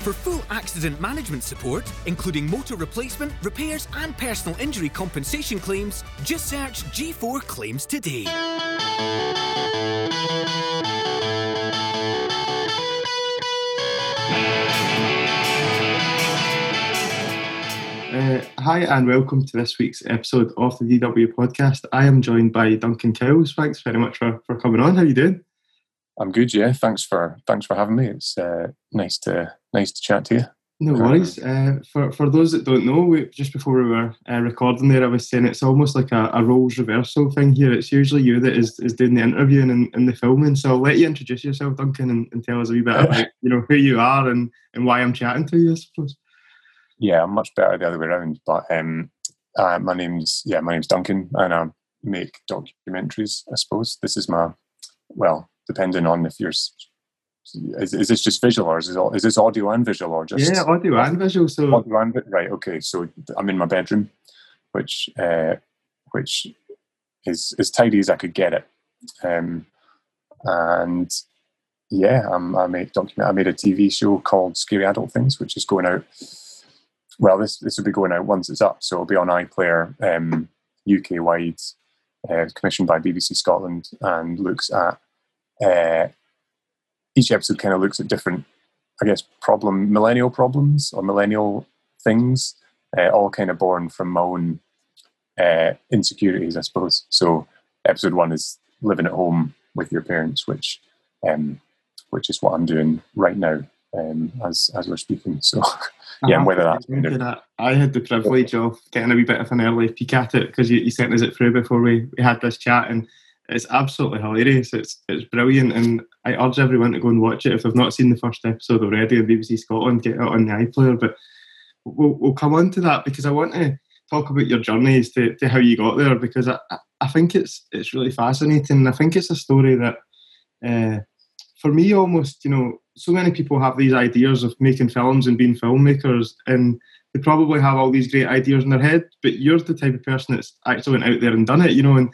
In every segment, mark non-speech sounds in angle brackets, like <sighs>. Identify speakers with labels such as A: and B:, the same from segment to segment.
A: For full accident management support, including motor replacement, repairs, and personal injury compensation claims, just search G4 Claims today.
B: Uh, hi and welcome to this week's episode of the DW podcast. I am joined by Duncan Cowles. Thanks very much for, for coming on. How are you doing?
C: I'm good. Yeah, thanks for thanks for having me. It's uh, nice to nice to chat to you.
B: No worries. Uh, for for those that don't know, we, just before we were uh, recording there, I was saying it's almost like a, a roles reversal thing here. It's usually you that is, is doing the interviewing and, and the filming. So I'll let you introduce yourself, Duncan, and, and tell us a wee bit about <laughs> you know who you are and, and why I'm chatting to you. I suppose.
C: Yeah, I'm much better the other way around. But um, uh, my name's yeah, my name's Duncan, and I make documentaries. I suppose this is my well, depending on if you're is, is this just visual or is this, is this audio and visual or just
B: yeah audio and visual so
C: audio and, right okay so i'm in my bedroom which uh, which is as tidy as i could get it. Um, and yeah I'm, i made document i made a tv show called scary adult things which is going out well this this will be going out once it's up so it'll be on iplayer um, uk wide uh, commissioned by bbc scotland and looks at uh, each episode kind of looks at different, I guess, problem millennial problems or millennial things, uh, all kind of born from my own uh, insecurities, I suppose. So episode one is living at home with your parents, which um, which is what I'm doing right now um, as as we're speaking. So <laughs> yeah, and whether that's kind of,
B: I had the privilege of getting a wee bit of an early peek at it because you, you sent us it through before we, we had this chat and it's absolutely hilarious. It's it's brilliant, and I urge everyone to go and watch it if they've not seen the first episode already on BBC Scotland. Get it on the iPlayer. But we'll we'll come on to that because I want to talk about your journeys to, to how you got there because I, I think it's it's really fascinating. I think it's a story that uh, for me almost you know so many people have these ideas of making films and being filmmakers and they probably have all these great ideas in their head but you're the type of person that's actually went out there and done it you know and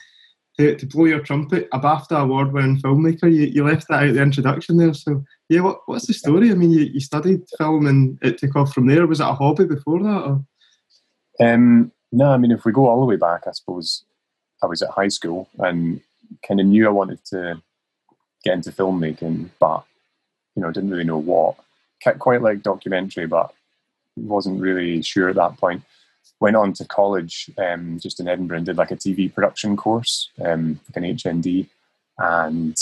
B: to, to blow your trumpet, a BAFTA award winning filmmaker. You, you left that out the introduction there. So, yeah, what, what's the story? I mean, you, you studied film and it took off from there. Was it a hobby before that? Or?
C: Um, no, I mean, if we go all the way back, I suppose I was at high school and kind of knew I wanted to get into filmmaking, but, you know, didn't really know what. Quite like documentary, but wasn't really sure at that point went on to college um, just in Edinburgh and did like a TV production course, um, like an HND, and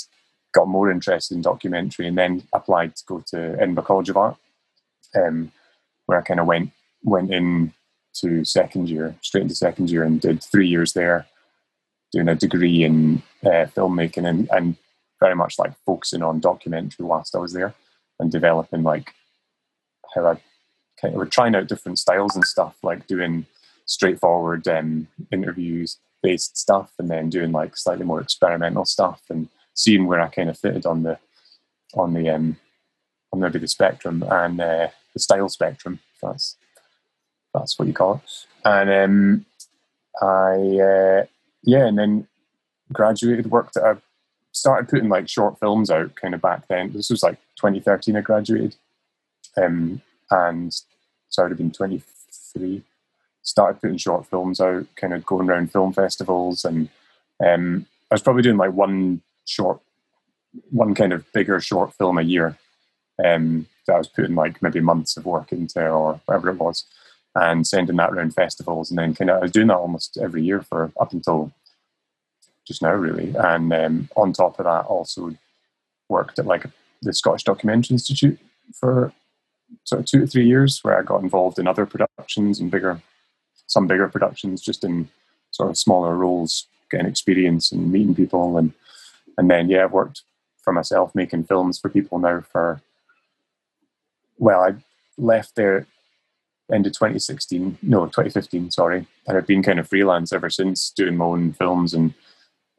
C: got more interested in documentary and then applied to go to Edinburgh College of Art, um, where I kind of went went in to second year, straight into second year, and did three years there, doing a degree in uh, filmmaking and, and very much like focusing on documentary whilst I was there and developing like how I we're trying out different styles and stuff, like doing straightforward um, interviews based stuff, and then doing like slightly more experimental stuff, and seeing where I kind of fitted on the on the um, on maybe the spectrum and uh, the style spectrum. That's that's what you call it. And um, I uh, yeah, and then graduated, worked at a started putting like short films out kind of back then. This was like 2013. I graduated, um, and so I would have been 23. Started putting short films out, kind of going around film festivals, and um, I was probably doing like one short, one kind of bigger short film a year. Um, that I was putting like maybe months of work into, or whatever it was, and sending that around festivals, and then kind of I was doing that almost every year for up until just now, really. And um, on top of that, also worked at like the Scottish Documentary Institute for sort of two to three years where I got involved in other productions and bigger, some bigger productions, just in sort of smaller roles, getting experience and meeting people, and and then yeah, I've worked for myself making films for people now for. Well, I left there end of 2016, no, 2015, sorry, and I've been kind of freelance ever since, doing my own films and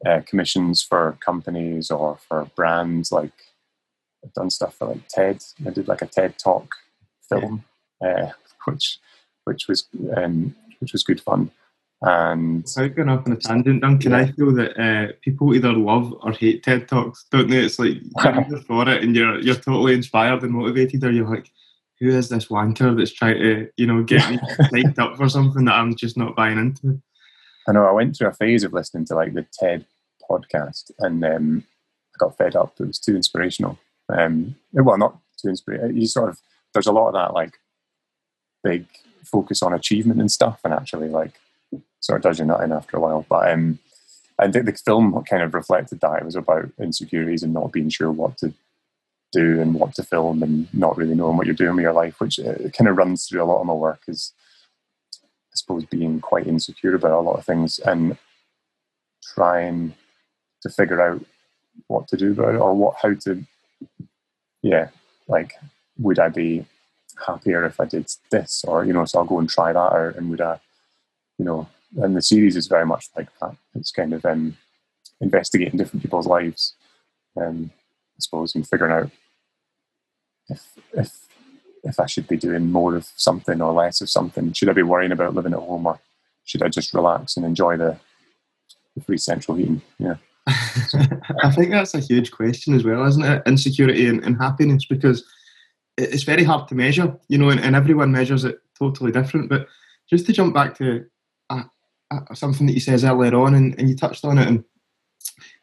C: uh, commissions for companies or for brands like I've done stuff for like TED. I did like a TED talk film, uh, which which was um, which was good fun. And
B: without going off on a tangent, Duncan, yeah. I feel that uh, people either love or hate TED talks, don't they? It's like <laughs> you're for it and you're you're totally inspired and motivated, or you're like, who is this wanker that's trying to, you know, get me <laughs> psyched up for something that I'm just not buying into?
C: I know I went through a phase of listening to like the TED podcast, and um, I got fed up. It was too inspirational. Um, well, not too inspirational. You sort of there's a lot of that like big focus on achievement and stuff, and actually like sort of does your nut in after a while. But um, I think the film kind of reflected that it was about insecurities and not being sure what to do and what to film and not really knowing what you're doing with your life, which uh, kind of runs through a lot of my work. Is I suppose being quite insecure about a lot of things and trying to figure out what to do about it or what how to yeah like would I be happier if I did this? Or you know so I'll go and try that out and would I you know and the series is very much like that. It's kind of um investigating different people's lives um I suppose and figuring out if if if I should be doing more of something or less of something. Should I be worrying about living at home or should I just relax and enjoy the, the free central heating? Yeah. <laughs>
B: I think that's a huge question as well, isn't it? Insecurity and, and happiness, because it's very hard to measure, you know, and, and, everyone measures it totally different. But just to jump back to something that he says earlier on, and, and, you touched on it, and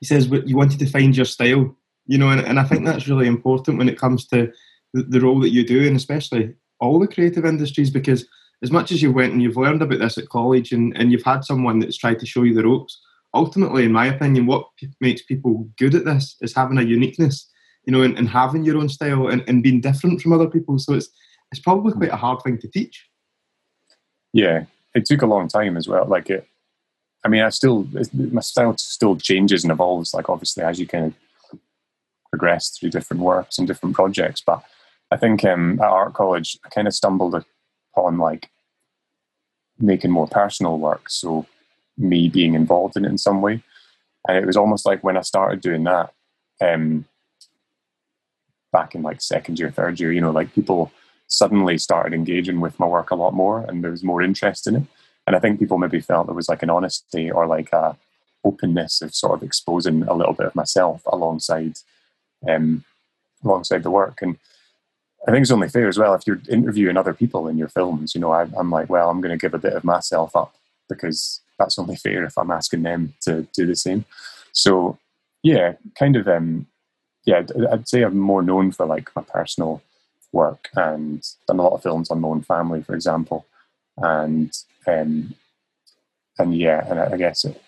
B: he says you wanted to find your style, you know, and, and I think that's really important when it comes to the, the role that you do, and especially all the creative industries, because as much as you went and you've learned about this at college and, and you've had someone that's tried to show you the ropes, ultimately, in my opinion, what p- makes people good at this is having a uniqueness, you know, and, and having your own style and, and being different from other people. So it's it's probably quite a hard thing to teach.
C: Yeah, it took a long time as well. Like it, I mean, I still my style still changes and evolves. Like obviously, as you kind of progress through different works and different projects. But I think um, at art college, I kind of stumbled upon like making more personal work. So me being involved in it in some way. And it was almost like when I started doing that, um, back in like second year, third year, you know, like people suddenly started engaging with my work a lot more and there was more interest in it. And I think people maybe felt there was like an honesty or like a openness of sort of exposing a little bit of myself alongside um, alongside the work. And I think it's only fair as well if you're interviewing other people in your films. You know, I, am like, well, I'm going to give a bit of myself up because that's only fair if I'm asking them to do the same. So yeah, kind of um, yeah, I'd say I'm more known for like my personal work and done a lot of films on my own family, for example, and um, and yeah, and I, I guess it,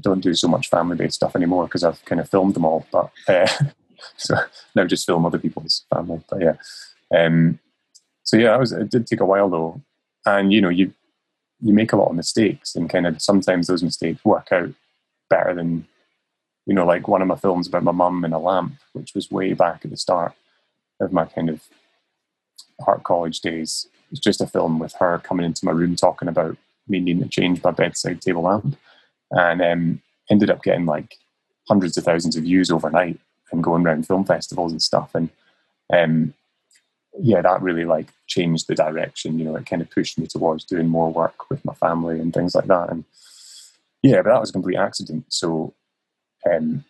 C: don't do so much family based stuff anymore because I've kind of filmed them all. But <laughs> uh, so now just film other people's family. But yeah, um, so yeah, was it did take a while though, and you know you you make a lot of mistakes and kind of sometimes those mistakes work out better than you know like one of my films about my mum and a lamp which was way back at the start of my kind of art college days it's just a film with her coming into my room talking about me needing to change my bedside table lamp and um, ended up getting like hundreds of thousands of views overnight and going around film festivals and stuff and um, yeah, that really like changed the direction. You know, it kind of pushed me towards doing more work with my family and things like that. And yeah, but that was a complete accident. So um,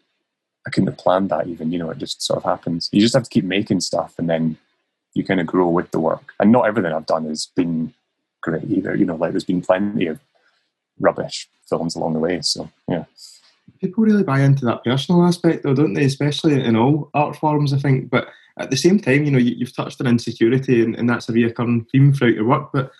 C: I couldn't have planned that even. You know, it just sort of happens. You just have to keep making stuff, and then you kind of grow with the work. And not everything I've done has been great either. You know, like there's been plenty of rubbish films along the way. So yeah.
B: People really buy into that personal aspect, though, don't they? Especially in all art forms, I think. But at the same time, you know, you, have touched on insecurity, and, and, that's a recurring theme throughout your work. But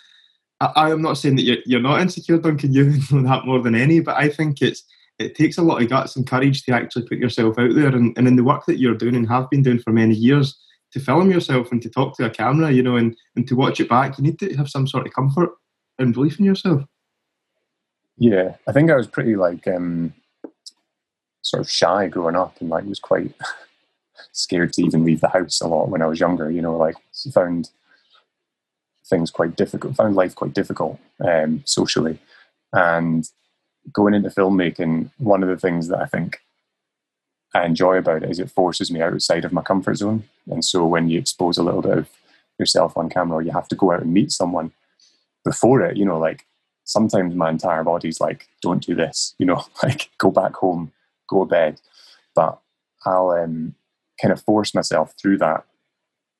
B: I, am not saying that you're, you're not insecure, Duncan. You <laughs> know that more than any. But I think it's it takes a lot of guts and courage to actually put yourself out there, and, and in the work that you're doing and have been doing for many years, to film yourself and to talk to a camera, you know, and, and to watch it back, you need to have some sort of comfort and belief in yourself.
C: Yeah, I think I was pretty like um, sort of shy growing up, and like was quite <laughs> scared to even leave the house a lot when I was younger. You know, like found things quite difficult, found life quite difficult um, socially, and going into filmmaking. One of the things that I think I enjoy about it is it forces me outside of my comfort zone. And so when you expose a little bit of yourself on camera, you have to go out and meet someone before it. You know, like sometimes my entire body's like, "Don't do this," <laughs> you know, like go back home, go to bed. But I'll um, kind of force myself through that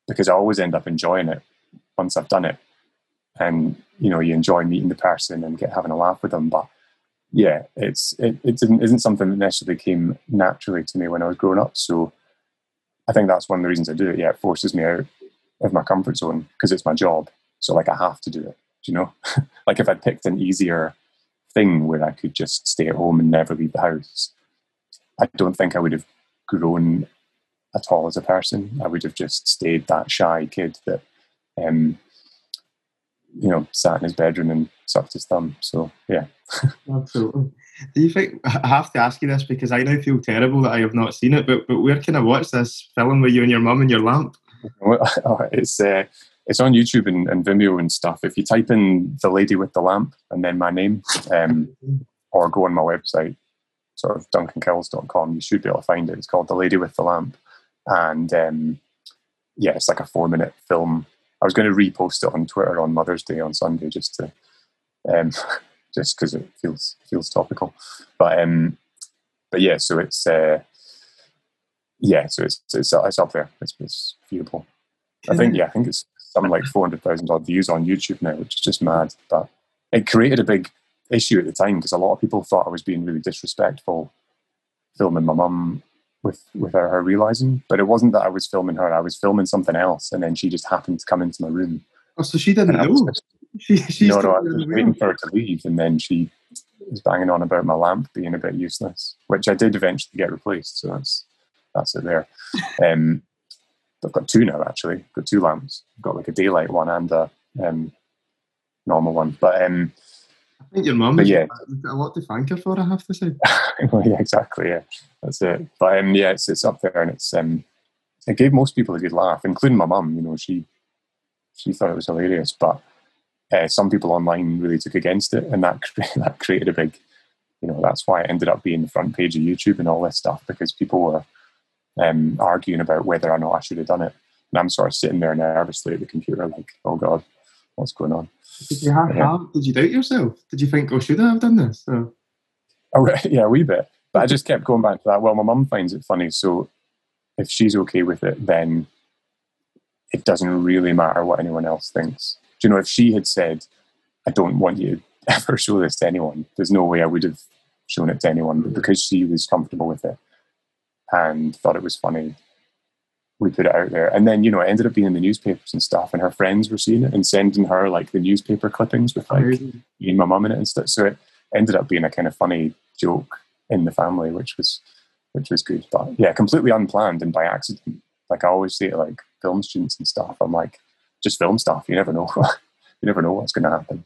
C: because I always end up enjoying it once I've done it. And you know, you enjoy meeting the person and get having a laugh with them. But yeah, it's it, it isn't something that necessarily came naturally to me when I was growing up. So I think that's one of the reasons I do it. Yeah, it forces me out of my comfort zone because it's my job. So like I have to do it. Do you know? <laughs> like if I'd picked an easier thing where I could just stay at home and never leave the house, I don't think I would have grown at all as a person. I would have just stayed that shy kid that, um, you know, sat in his bedroom and sucked his thumb. So yeah,
B: absolutely. Do you think I have to ask you this because I now feel terrible that I have not seen it? But but where can I watch this film with you and your mum and your lamp? <laughs>
C: it's uh, it's on YouTube and, and, Vimeo and stuff. If you type in the lady with the lamp and then my name, um, <laughs> or go on my website, sort of duncancowles.com, you should be able to find it. It's called The Lady with the Lamp. And um, yeah, it's like a four minute film. I was going to repost it on Twitter on Mother's Day on Sunday just to, um, <laughs> just because it feels feels topical. But um, but yeah, so it's uh, yeah, so it's it's, it's up there. It's, it's viewable. I think yeah, I think it's something like four hundred thousand odd views on YouTube now, which is just mad. But it created a big issue at the time because a lot of people thought I was being really disrespectful filming my mum with without her realizing. But it wasn't that I was filming her; I was filming something else, and then she just happened to come into my room.
B: Oh, so she didn't know.
C: Was, she, no, no, I was waiting for her to leave, and then she was banging on about my lamp being a bit useless, which I did eventually get replaced. So that's that's it there. <laughs> Um, I've got two now actually. I've got two lamps. I've got like a daylight one and a um, normal one. But um,
B: I think your mum yeah. <laughs> got a lot to thank her for, I have to say. <laughs>
C: well, yeah, exactly, yeah. That's it. But um, yeah, it's it's up there and it's um it gave most people a good laugh, including my mum, you know, she she thought it was hilarious. But uh, some people online really took against it and that <laughs> that created a big you know, that's why it ended up being the front page of YouTube and all this stuff because people were um, arguing about whether or not I should have done it. And I'm sort of sitting there nervously at the computer, like, oh God, what's going on?
B: Did you have, yeah. did you doubt yourself? Did you think, oh, should I have done this? Or?
C: Oh, <laughs> yeah, a wee bit. But I just kept going back to that. Well, my mum finds it funny, so if she's okay with it, then it doesn't really matter what anyone else thinks. Do you know, if she had said, I don't want you to <laughs> ever show this to anyone, there's no way I would have shown it to anyone. But because she was comfortable with it, and thought it was funny. We put it out there. And then, you know, it ended up being in the newspapers and stuff. And her friends were seeing it and sending her like the newspaper clippings with like me and my mum in it and stuff. So it ended up being a kind of funny joke in the family, which was which was good. But yeah, completely unplanned and by accident. Like I always say to like film students and stuff, I'm like, just film stuff. You never know. <laughs> you never know what's going to happen.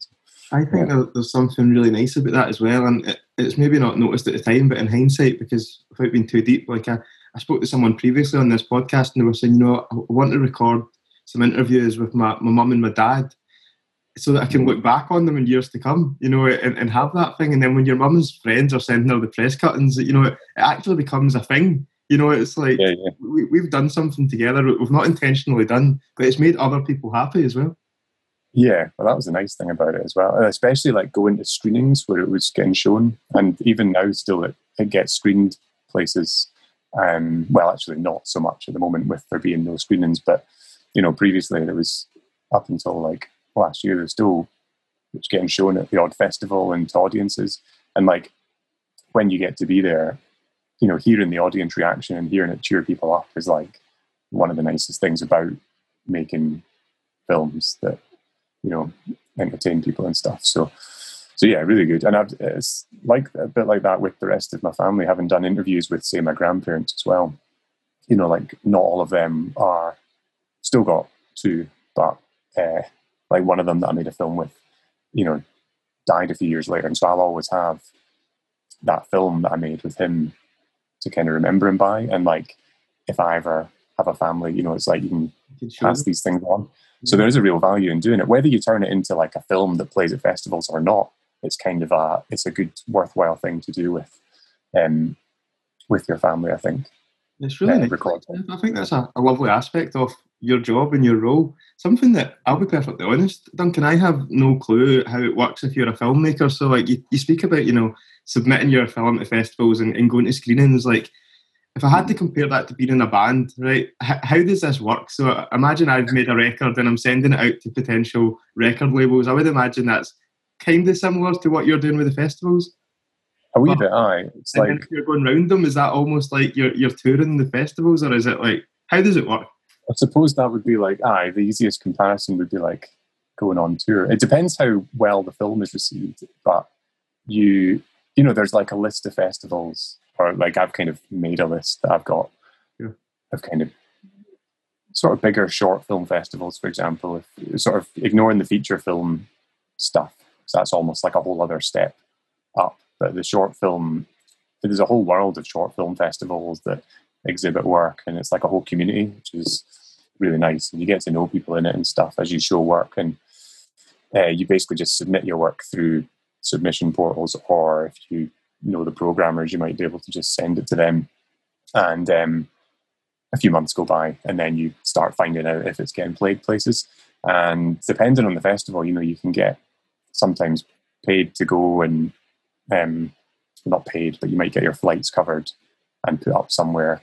B: I think yeah. there's something really nice about that as well, and it, it's maybe not noticed at the time, but in hindsight, because without being too deep, like I, I spoke to someone previously on this podcast, and they were saying, you know, I want to record some interviews with my my mum and my dad, so that I can mm. look back on them in years to come, you know, and, and have that thing. And then when your mum's friends are sending her the press cuttings, you know, it, it actually becomes a thing. You know, it's like yeah, yeah. We, we've done something together. We've not intentionally done, but it's made other people happy as well.
C: Yeah, well, that was a nice thing about it as well, especially like going to screenings where it was getting shown, and even now still it, it gets screened places. Um, well, actually, not so much at the moment with there being no screenings, but you know, previously there was up until like last year, there's still it's getting shown at the odd festival and to audiences, and like when you get to be there, you know, hearing the audience reaction and hearing it cheer people up is like one of the nicest things about making films that you know entertain people and stuff. So so yeah, really good. And I've, it's like a bit like that with the rest of my family, having done interviews with say my grandparents as well. You know, like not all of them are still got two, but uh, like one of them that I made a film with, you know, died a few years later, and so I'll always have that film that I made with him to kind of remember him by. And like, if I ever have a family, you know, it's like you can pass these things on. So there is a real value in doing it. Whether you turn it into like a film that plays at festivals or not, it's kind of a it's a good worthwhile thing to do with um with your family. I think.
B: It's really. I think that's a, a lovely aspect of your job and your role. Something that I'll be perfectly honest, Duncan, I have no clue how it works if you're a filmmaker. So like you, you speak about, you know, submitting your film to festivals and, and going to screenings, like if I had to compare that to being in a band, right? H- how does this work? So imagine I've made a record and I'm sending it out to potential record labels. I would imagine that's kind of similar to what you're doing with the festivals.
C: A wee bit, aye. It's like
B: you're going round them, is that almost like you're you're touring the festivals, or is it like how does it work?
C: I suppose that would be like, aye, the easiest comparison would be like going on tour. It depends how well the film is received, but you you know, there's like a list of festivals, or like I've kind of made a list that I've got
B: Yeah.
C: of kind of sort of bigger short film festivals, for example, if sort of ignoring the feature film stuff. So that's almost like a whole other step up. But the short film, there's a whole world of short film festivals that exhibit work, and it's like a whole community, which is really nice. And you get to know people in it and stuff as you show work. And uh, you basically just submit your work through submission portals, or if you know the programmers, you might be able to just send it to them. And um, a few months go by, and then you start finding out if it's getting played places. And depending on the festival, you know, you can get sometimes paid to go and um, not paid, but you might get your flights covered and put up somewhere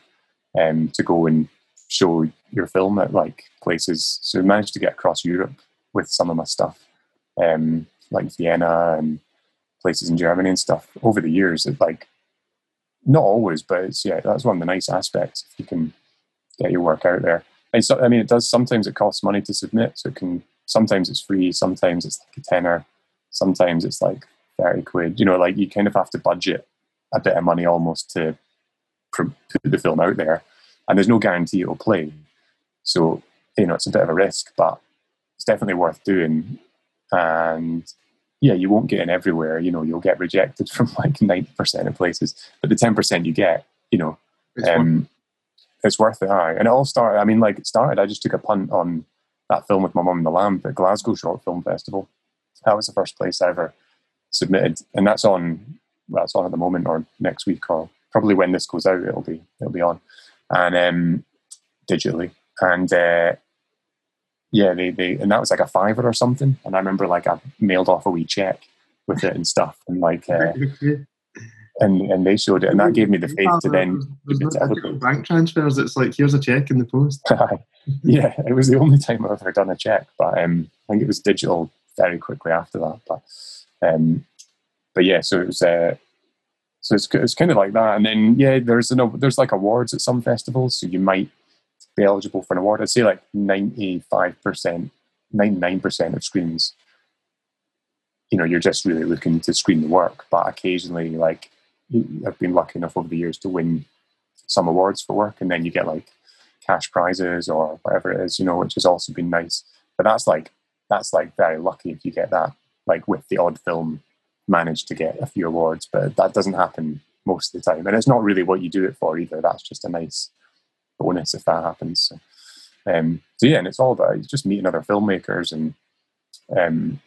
C: um, to go and show your film at like places. So I managed to get across Europe with some of my stuff, um, like Vienna and places in Germany and stuff. Over the years, it like not always, but it's yeah, that's one of the nice aspects. If you can get your work out there, and so I mean, it does sometimes it costs money to submit, so it can sometimes it's free, sometimes it's like a tenner, sometimes it's like thirty quid. You know, like you kind of have to budget a bit of money almost to pr- put the film out there, and there's no guarantee it'll play. So you know, it's a bit of a risk, but it's definitely worth doing. And yeah, you won't get in everywhere. You know, you'll get rejected <laughs> from like ninety percent of places, but the ten percent you get, you know,
B: It's worth-
C: um, it's worth it. Aye. And it all started. I mean, like it started. I just took a punt on that film with my mum and the lamb at Glasgow Short Film Festival. That was the first place I ever submitted, and that's on. Well, it's on at the moment, or next week, or probably when this goes out, it'll be it'll be on, and um, digitally. And uh, yeah, they they and that was like a fiver or something. And I remember like I mailed off a wee check with it and stuff, and like uh, <laughs> and and they showed it, and that gave me the faith to then
B: There's
C: give it
B: no
C: to other
B: digital
C: people.
B: bank transfers. It's like here's a check in the post. <laughs>
C: yeah, it was the only time I've ever done a check, but um, I think it was digital very quickly after that. But um, but yeah, so it was. Uh, so it's it's kind of like that, and then yeah, there's an there's like awards at some festivals, so you might be eligible for an award. I'd say like ninety five percent, ninety nine percent of screens. You know, you're just really looking to screen the work, but occasionally, like I've been lucky enough over the years to win some awards for work, and then you get like cash prizes or whatever it is, you know, which has also been nice. But that's like that's like very lucky if you get that. Like with the odd film, manage to get a few awards, but that doesn't happen most of the time. And it's not really what you do it for either. That's just a nice bonus if that happens. So, um, so yeah, and it's all about just meeting other filmmakers and um,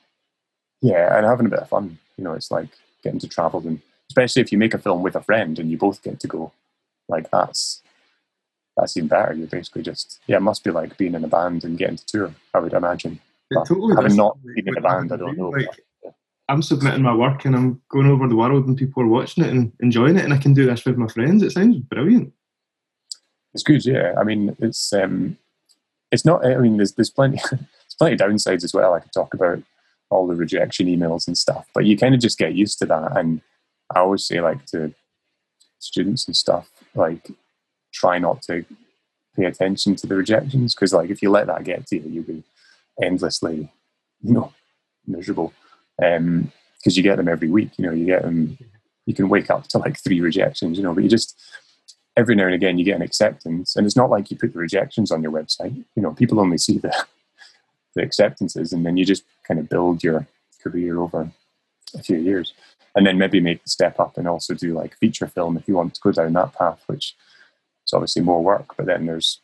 C: yeah, and having a bit of fun. You know, it's like getting to travel and especially if you make a film with a friend and you both get to go, like that's that's even better. You're basically just yeah, it must be like being in a band and getting to tour. I would imagine.
B: Totally
C: having not been in a band, I don't
B: do.
C: know.
B: Like, I'm submitting my work and I'm going over the world and people are watching it and enjoying it, and I can do this with my friends. It sounds brilliant.
C: It's good, yeah. I mean, it's um, it's not. I mean, there's there's plenty <laughs> there's plenty of downsides as well. I could talk about all the rejection emails and stuff, but you kind of just get used to that. And I always say, like to students and stuff, like try not to pay attention to the rejections because, like, if you let that get to you, you'll be endlessly, you know, miserable. Um, because you get them every week. You know, you get them. You can wake up to like three rejections. You know, but you just every now and again you get an acceptance, and it's not like you put the rejections on your website. You know, people only see the the acceptances, and then you just kind of build your career over a few years, and then maybe make the step up and also do like feature film if you want to go down that path, which is obviously more work. But then there's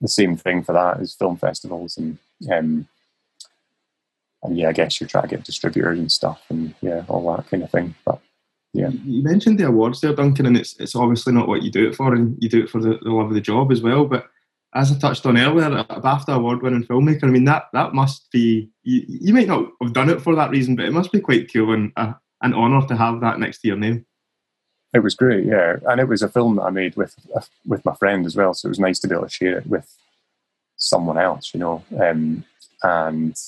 C: the same thing for that as film festivals and um, and yeah, I guess you try to get distributors and stuff, and yeah, all that kind of thing. But Yeah.
B: You mentioned the awards there, Duncan, and it's it's obviously not what you do it for, and you do it for the, the love of the job as well. But as I touched on earlier, a BAFTA award-winning filmmaker. I mean, that that must be you, you might not have done it for that reason, but it must be quite cool and uh, an honour to have that next to your name.
C: it was great, yeah, and it was a film that I made with with my friend as well, so it was nice to be able to share it with someone else, you know. Um, and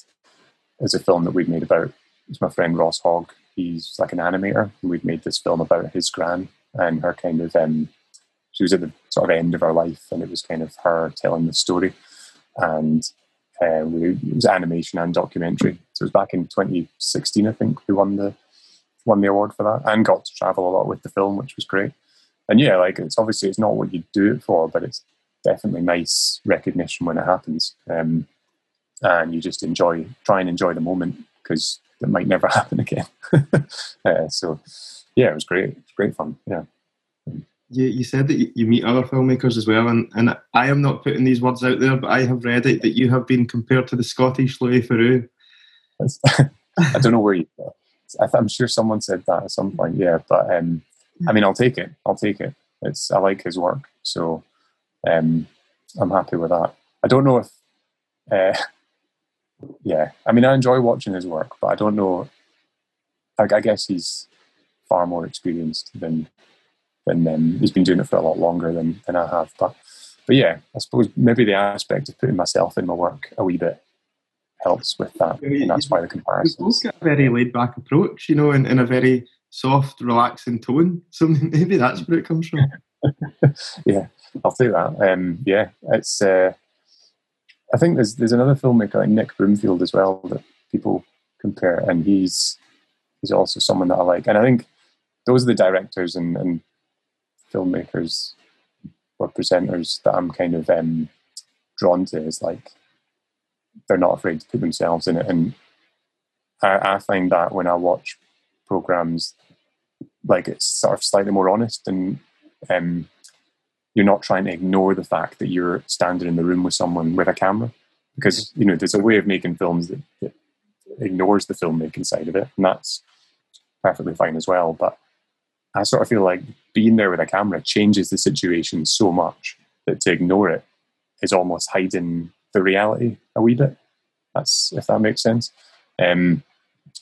C: it's a film that we've made about. It's my friend Ross Hogg. He's like an animator, we'd made this film about his gran and her kind of. Um, she was at the sort of end of her life, and it was kind of her telling the story, and uh, we, it was animation and documentary. So it was back in 2016, I think we won the won the award for that, and got to travel a lot with the film, which was great. And yeah, like it's obviously it's not what you do it for, but it's definitely nice recognition when it happens. Um, and you just enjoy, try and enjoy the moment because it might never <laughs> happen again. <laughs> uh, so, yeah, it was great. It was great fun. Yeah.
B: You, you said that you meet other filmmakers as well, and, and I am not putting these words out there, but I have read it that you have been compared to the Scottish Louis Theroux. <laughs>
C: I don't know where you. I'm sure someone said that at some point. Yeah, but um, I mean, I'll take it. I'll take it. It's I like his work, so um, I'm happy with that. I don't know if, uh, <laughs> yeah, I mean, I enjoy watching his work, but I don't know. I, I guess he's far more experienced than than um, he's been doing it for a lot longer than than I have. But but yeah, I suppose maybe the aspect of putting myself in my work a wee bit helps with that, and that's why the comparison.
B: Both got a very laid back approach, you know, in, in a very soft, relaxing tone. So <laughs> maybe that's where it comes from. <laughs>
C: yeah, I'll say that. Um, yeah, it's. Uh, I think there's there's another filmmaker like Nick Broomfield as well that people compare, and he's he's also someone that I like. And I think those are the directors and, and filmmakers or presenters that I'm kind of um, drawn to. Is like they're not afraid to put themselves in it, and I, I find that when I watch programs, like it's sort of slightly more honest and um, you're not trying to ignore the fact that you're standing in the room with someone with a camera. Because you know there's a way of making films that, that ignores the filmmaking side of it and that's perfectly fine as well. But i sort of feel like being there with a camera changes the situation so much that to ignore it is almost hiding the reality a wee bit that's if that makes sense. Um,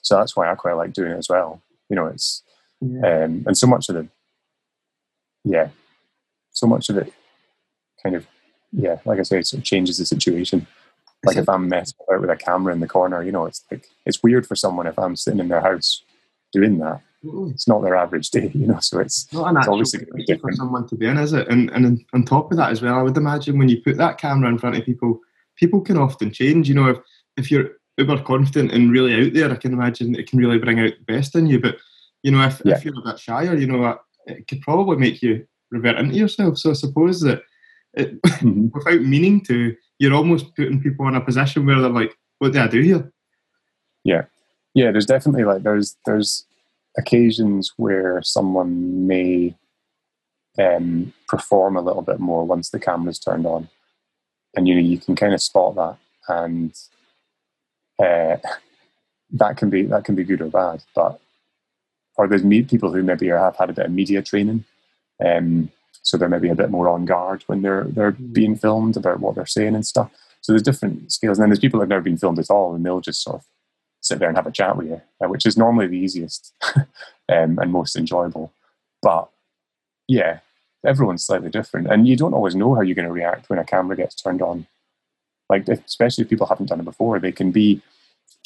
C: so that's why i quite like doing it as well. You know it's yeah. um, and so much of the yeah so much of it kind of yeah, like I say, it sort of changes the situation. Like if I'm messing about with a camera in the corner, you know, it's like it's weird for someone if I'm sitting in their house doing that. Mm-hmm. It's not their average day, <laughs> you know. So it's
B: not an
C: it's
B: obviously for someone to be in, is it? And and on top of that as well, I would imagine when you put that camera in front of people, people can often change. You know, if if you're uber confident and really out there, I can imagine it can really bring out the best in you. But you know, if, yeah. if you're a bit shyer, you know, it could probably make you revert into yourself. So I suppose that it, mm-hmm. <laughs> without meaning to, you're almost putting people in a position where they're like, "What do I do here?"
C: Yeah, yeah. There's definitely like there's there's occasions where someone may um, perform a little bit more once the camera's turned on, and you know you can kind of spot that, and uh, <laughs> that can be that can be good or bad. But or there's people who maybe have had a bit of media training um, so they're maybe a bit more on guard when they're they're mm. being filmed about what they're saying and stuff. So there's different scales, and then there's people who've never been filmed at all, and they'll just sort of sit there and have a chat with you, uh, which is normally the easiest <laughs> um, and most enjoyable. But yeah, everyone's slightly different, and you don't always know how you're going to react when a camera gets turned on. Like especially if people haven't done it before, they can be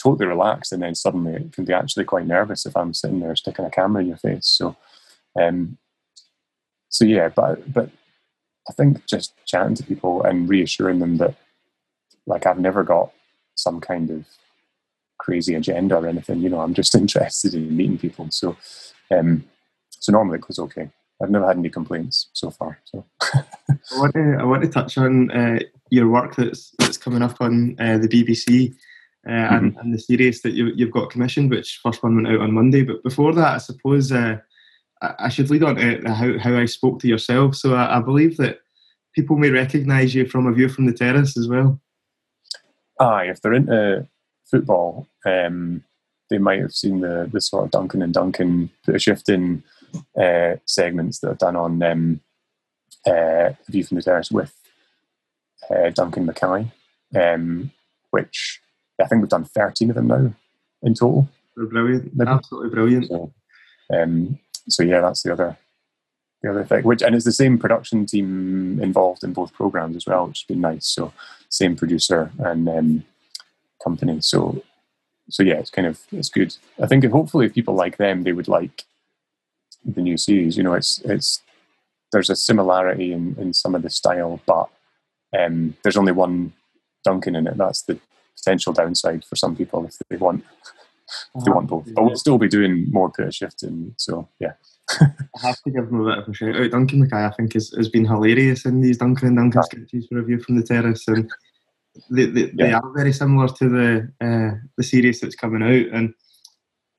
C: totally relaxed, and then suddenly it can be actually quite nervous if I'm sitting there sticking a camera in your face. So um, so yeah, but but I think just chatting to people and reassuring them that like I've never got some kind of crazy agenda or anything. You know, I'm just <laughs> interested in meeting people. So um, so normally it goes okay. I've never had any complaints so far. So <laughs>
B: I want to I want to touch on uh, your work that's that's coming up on uh, the BBC. Uh, mm-hmm. and, and, the series that you, have got commissioned, which first one went out on Monday. But before that, I suppose uh, I should lead on to how, how I spoke to yourself. So I, I believe that people may recognise you from a view from the terrace as well.
C: Aye, if they're into football, um, they might have seen the the sort of Duncan and Duncan put a shift in uh, segments that I've done on um, uh, View from the Terrace with uh, Duncan Mackay, um, which I think we've done 13 of them now in total.
B: They're brilliant, maybe. absolutely brilliant.
C: So, um, so yeah, that's the other the other thing. Which and it's the same production team involved in both programs as well, which has been nice. So same producer and um, company. So so yeah, it's kind of it's good. I think if hopefully if people like them, they would like the new series. You know, it's it's there's a similarity in, in some of the style, but um, there's only one Duncan in it. That's the potential downside for some people if they want they want both. But we'll still be doing more pit shifting. So yeah.
B: I have to give him a bit of a shout out. Duncan Mackay, I think, has, has been hilarious in these Duncan and Duncan sketches for review from the terrace, and they, they, yeah. they are very similar to the uh, the series that's coming out, and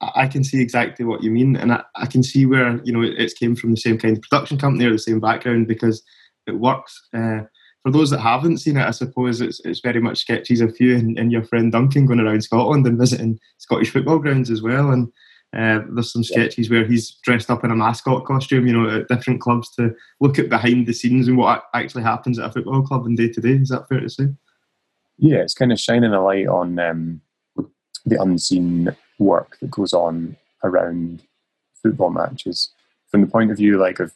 B: I can see exactly what you mean, and I, I can see where you know it, it's came from the same kind of production company or the same background because it works. Uh, for those that haven't seen it, I suppose it's it's very much sketches of you and, and your friend Duncan going around Scotland and visiting Scottish football grounds as well, and uh, there's some sketches where he's dressed up in a mascot costume, you know, at different clubs to look at behind the scenes and what actually happens at a football club in day to day. Is that fair to say?
C: Yeah, it's kind of shining a light on um, the unseen work that goes on around football matches from the point of view, like of,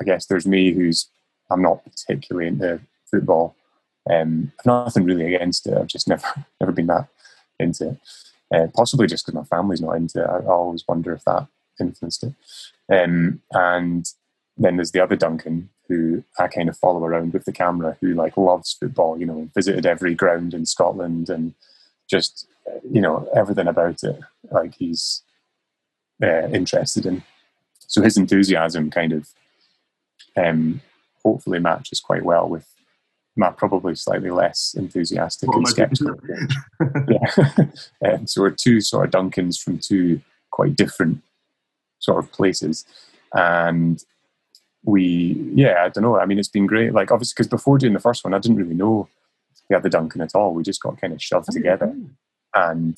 C: I guess there's me who's I'm not particularly into football. Um, nothing really against it. I've just never <laughs> never been that into it. Uh, possibly just because my family's not into it. I, always wonder if that influenced it. Um, and then there's the other Duncan who I kind of follow around with the camera, who like loves football. You know, visited every ground in Scotland and just you know everything about it. Like he's uh, interested in. So his enthusiasm kind of um, hopefully matches quite well with my probably slightly less enthusiastic and skeptical. <laughs> yeah. <laughs> um, so we're two sort of Duncans from two quite different sort of places. And we, yeah, I don't know. I mean, it's been great. Like, obviously, because before doing the first one, I didn't really know the other Duncan at all. We just got kind of shoved oh, together. And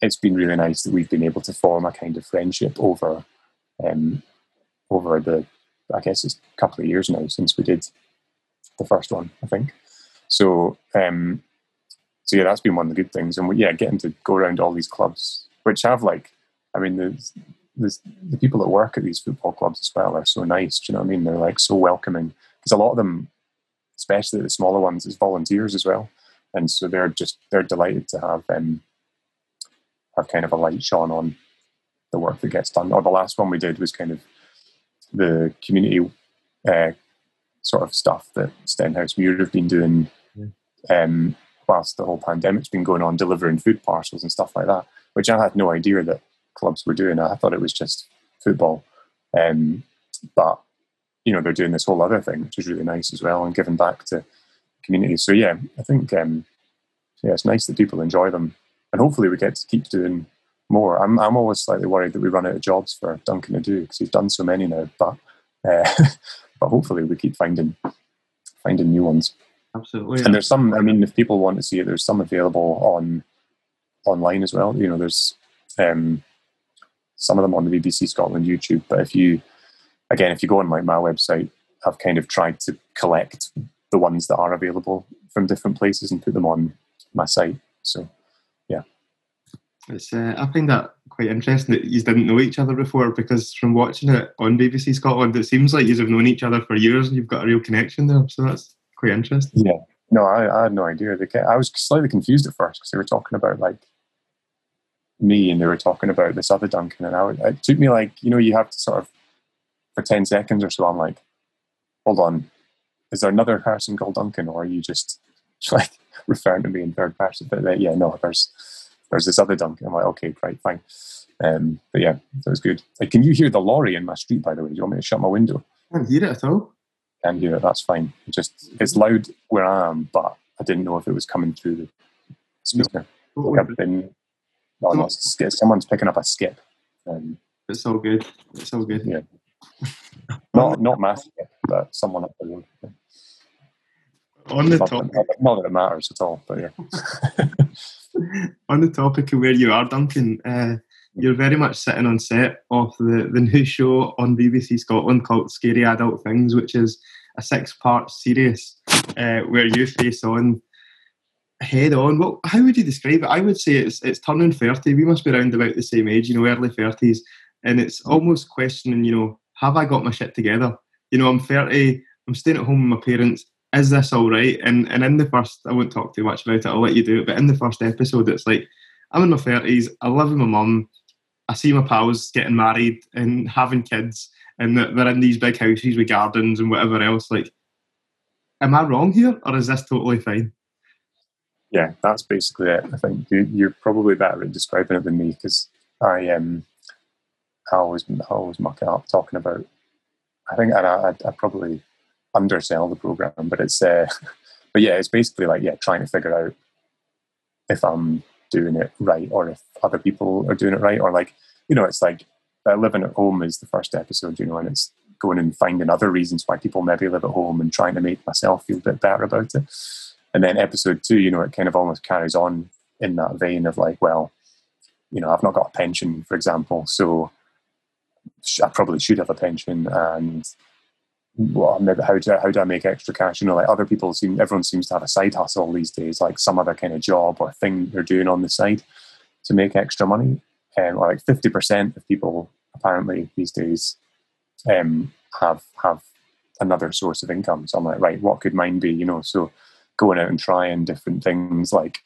C: it's been really nice that we've been able to form a kind of friendship over um, over the I guess it's a couple of years now since we did the first one, I think. So, um, so yeah, that's been one of the good things. And we, yeah, getting to go around all these clubs, which have like, I mean, the, the, people that work at these football clubs as well are so nice. Do you know what I mean? They're like so welcoming because a lot of them, especially the smaller ones, is volunteers as well, and so they're just they're delighted to have um, have kind of a light shone on the work that gets done. Or the last one we did was kind of the community uh, sort of stuff that Stenhousemuir have been doing um, whilst the whole pandemic's been going on, delivering food parcels and stuff like that, which I had no idea that clubs were doing. I thought it was just football. Um, but, you know, they're doing this whole other thing, which is really nice as well, and giving back to communities. So, yeah, I think, um, yeah, it's nice that people enjoy them. And hopefully we get to keep doing more. I'm, I'm always slightly worried that we run out of jobs for Duncan to do because he's done so many now. But uh, <laughs> but hopefully we keep finding finding new ones.
B: Absolutely.
C: And there's some. I mean, if people want to see it, there's some available on online as well. You know, there's um, some of them on the BBC Scotland YouTube. But if you, again, if you go on my, my website, I've kind of tried to collect the ones that are available from different places and put them on my site. So.
B: It's, uh, I find that quite interesting that you didn't know each other before because from watching it on BBC Scotland, it seems like you have known each other for years and you've got a real connection there. So that's quite interesting.
C: Yeah. No, I, I had no idea. I was slightly confused at first because they were talking about like me and they were talking about this other Duncan. And I, it took me like, you know, you have to sort of, for 10 seconds or so, I'm like, hold on, is there another person called Duncan or are you just <laughs> like referring to me in third person? But yeah, no, there's, there's this other dunk. I'm like, okay, right, fine. Um, but yeah, that was good. Like, can you hear the lorry in my street, by the way? Do you want me to shut my window?
B: I can't hear it at all.
C: Can hear it, that's fine. Just It's loud where I am, but I didn't know if it was coming through the speaker. Like I've been, no, someone's picking up a skip. Um,
B: it's all good. It's all good.
C: Yeah. <laughs> not not massive, but someone up the road.
B: On the not topic,
C: that, not that it matters at all, but yeah. <laughs>
B: on the topic of where you are, Duncan, uh, you're very much sitting on set of the, the new show on BBC Scotland called Scary Adult Things, which is a six part series uh, where you face on head on. Well, how would you describe it? I would say it's it's turning 30. We must be around about the same age, you know, early 30s. And it's almost questioning, you know, have I got my shit together? You know, I'm 30, I'm staying at home with my parents. Is this all right? And and in the first, I won't talk too much about it. I'll let you do it. But in the first episode, it's like I'm in my 30s. I live with my mum. I see my pals getting married and having kids, and they're in these big houses with gardens and whatever else. Like, am I wrong here, or is this totally fine?
C: Yeah, that's basically it. I think you, are probably better at describing it than me because I um I always I always muck it up talking about. I think and I, I, I probably undersell the program, but it's uh, <laughs> but yeah, it's basically like yeah, trying to figure out if I'm doing it right or if other people are doing it right or like you know it's like uh, living at home is the first episode, you know, and it's going and finding other reasons why people maybe live at home and trying to make myself feel a bit better about it. And then episode two, you know, it kind of almost carries on in that vein of like, well, you know, I've not got a pension, for example, so I probably should have a pension and well, how do how do I make extra cash? You know, like other people seem, everyone seems to have a side hustle these days, like some other kind of job or thing they're doing on the side to make extra money. Um, or like fifty percent of people apparently these days um, have have another source of income. So I'm like, right, what could mine be? You know, so going out and trying different things like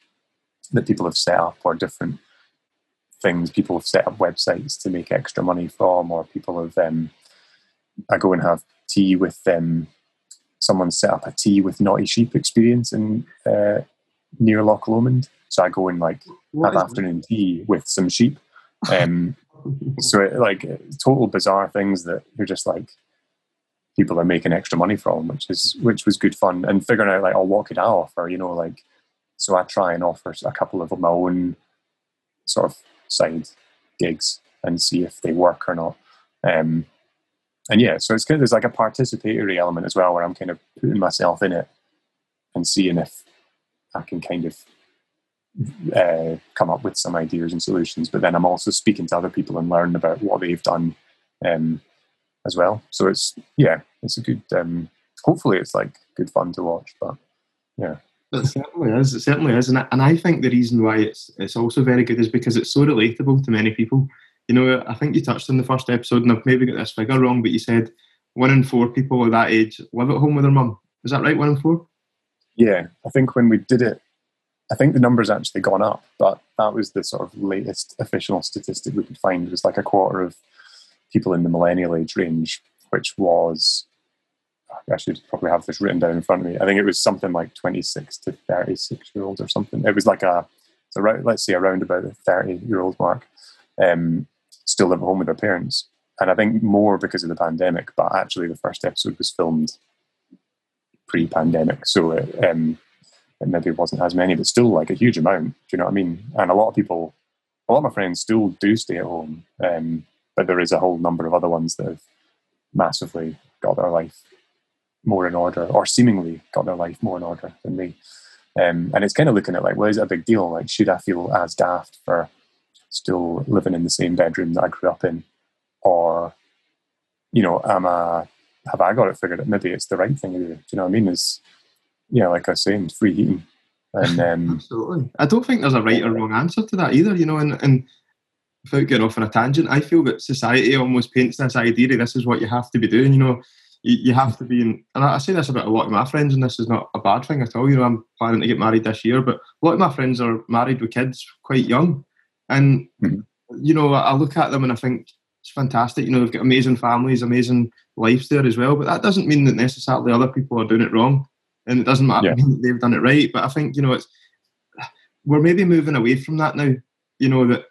C: that people have set up or different things people have set up websites to make extra money from, or people have um, I go and have tea with um, someone set up a tea with Naughty Sheep experience in uh, near Loch Lomond. So I go and like what have afternoon that? tea with some sheep. Um, <laughs> so it, like total bizarre things that you're just like people are making extra money from, which is which was good fun and figuring out like oh what could I offer, you know, like so I try and offer a couple of my own sort of side gigs and see if they work or not. Um, and yeah, so it's kind of there's like a participatory element as well where I'm kind of putting myself in it and seeing if I can kind of uh, come up with some ideas and solutions. But then I'm also speaking to other people and learning about what they've done um, as well. So it's yeah, it's a good. Um, hopefully, it's like good fun to watch. But yeah.
B: It certainly is. It certainly is, and I, and I think the reason why it's it's also very good is because it's so relatable to many people you know, I think you touched on the first episode, and I've maybe got this figure wrong, but you said one in four people of that age live at home with their mum. Is that right? One in four?
C: Yeah, I think when we did it, I think the number's actually gone up, but that was the sort of latest official statistic we could find. It was like a quarter of people in the millennial age range, which was, I should probably have this written down in front of me. I think it was something like 26 to 36 year olds or something. It was like a, let's say around about the 30 year old mark. Um, still live at home with their parents. And I think more because of the pandemic, but actually the first episode was filmed pre-pandemic, so it, um, it maybe wasn't as many, but still like a huge amount. Do you know what I mean? And a lot of people, a lot of my friends still do stay at home, um, but there is a whole number of other ones that have massively got their life more in order, or seemingly got their life more in order than me. Um, and it's kind of looking at like, well, is it a big deal? Like, should I feel as daft for still living in the same bedroom that I grew up in, or you know, am I have I got it figured out? Maybe it's the right thing to do. Do you know what I mean? Is you know, like I was saying, free heating. And <laughs> um,
B: absolutely, I don't think there's a right or wrong answer to that either. You know, and and without getting off on a tangent, I feel that society almost paints this idea that this is what you have to be doing. You know, you, you have to be in, and I, I say this about a lot of my friends, and this is not a bad thing at all. You know, I'm planning to get married this year, but a lot of my friends are married with kids quite young, and mm-hmm. you know, I look at them and I think it's fantastic. You know, they've got amazing families, amazing lives there as well. But that doesn't mean that necessarily other people are doing it wrong, and it doesn't matter yeah. <laughs> that they've done it right. But I think you know, it's <sighs> we're maybe moving away from that now. You know that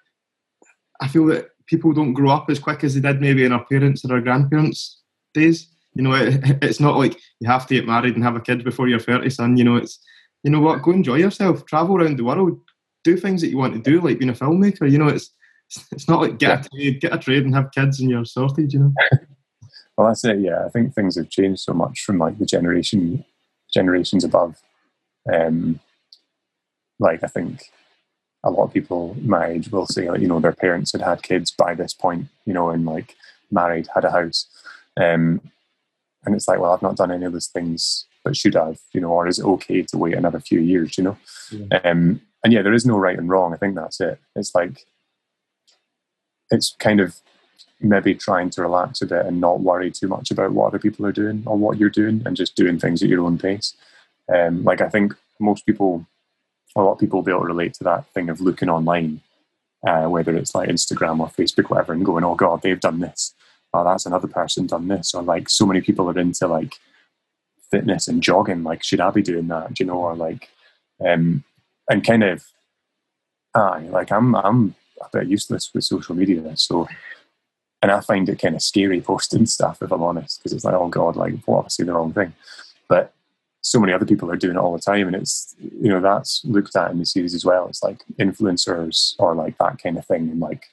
B: I feel that people don't grow up as quick as they did maybe in our parents or our grandparents' days. You know, it, <laughs> it's not like you have to get married and have a kid before you're 30, son. You know, it's, you know what, go enjoy yourself, travel around the world, do things that you want to do, like being a filmmaker. You know, it's it's not like get yeah. a trade, get a trade, and have kids, and you're sorted. You know. <laughs>
C: well, that's it. Yeah, I think things have changed so much from like the generation generations above. Um, like I think a lot of people my age will say, like, you know, their parents had had kids by this point, you know, and like married, had a house. Um, and it's like, well, I've not done any of those things, but should have, you know, or is it okay to wait another few years, you know? Yeah. Um, and yeah, there is no right and wrong. I think that's it. It's like it's kind of maybe trying to relax a bit and not worry too much about what other people are doing or what you're doing and just doing things at your own pace. Um, like I think most people, a lot of people will be able to relate to that thing of looking online, uh, whether it's like Instagram or Facebook, whatever, and going, oh God, they've done this. Oh, that's another person done this. Or like so many people are into like fitness and jogging. Like, should I be doing that? Do you know? Or like, um, and kind of, aye, like I'm, I'm a bit useless with social media. So, and I find it kind of scary posting <laughs> stuff, if I'm honest, because it's like, oh God, like, what if I say the wrong thing? But so many other people are doing it all the time. And it's, you know, that's looked at in the series as well. It's like influencers or like that kind of thing. And like,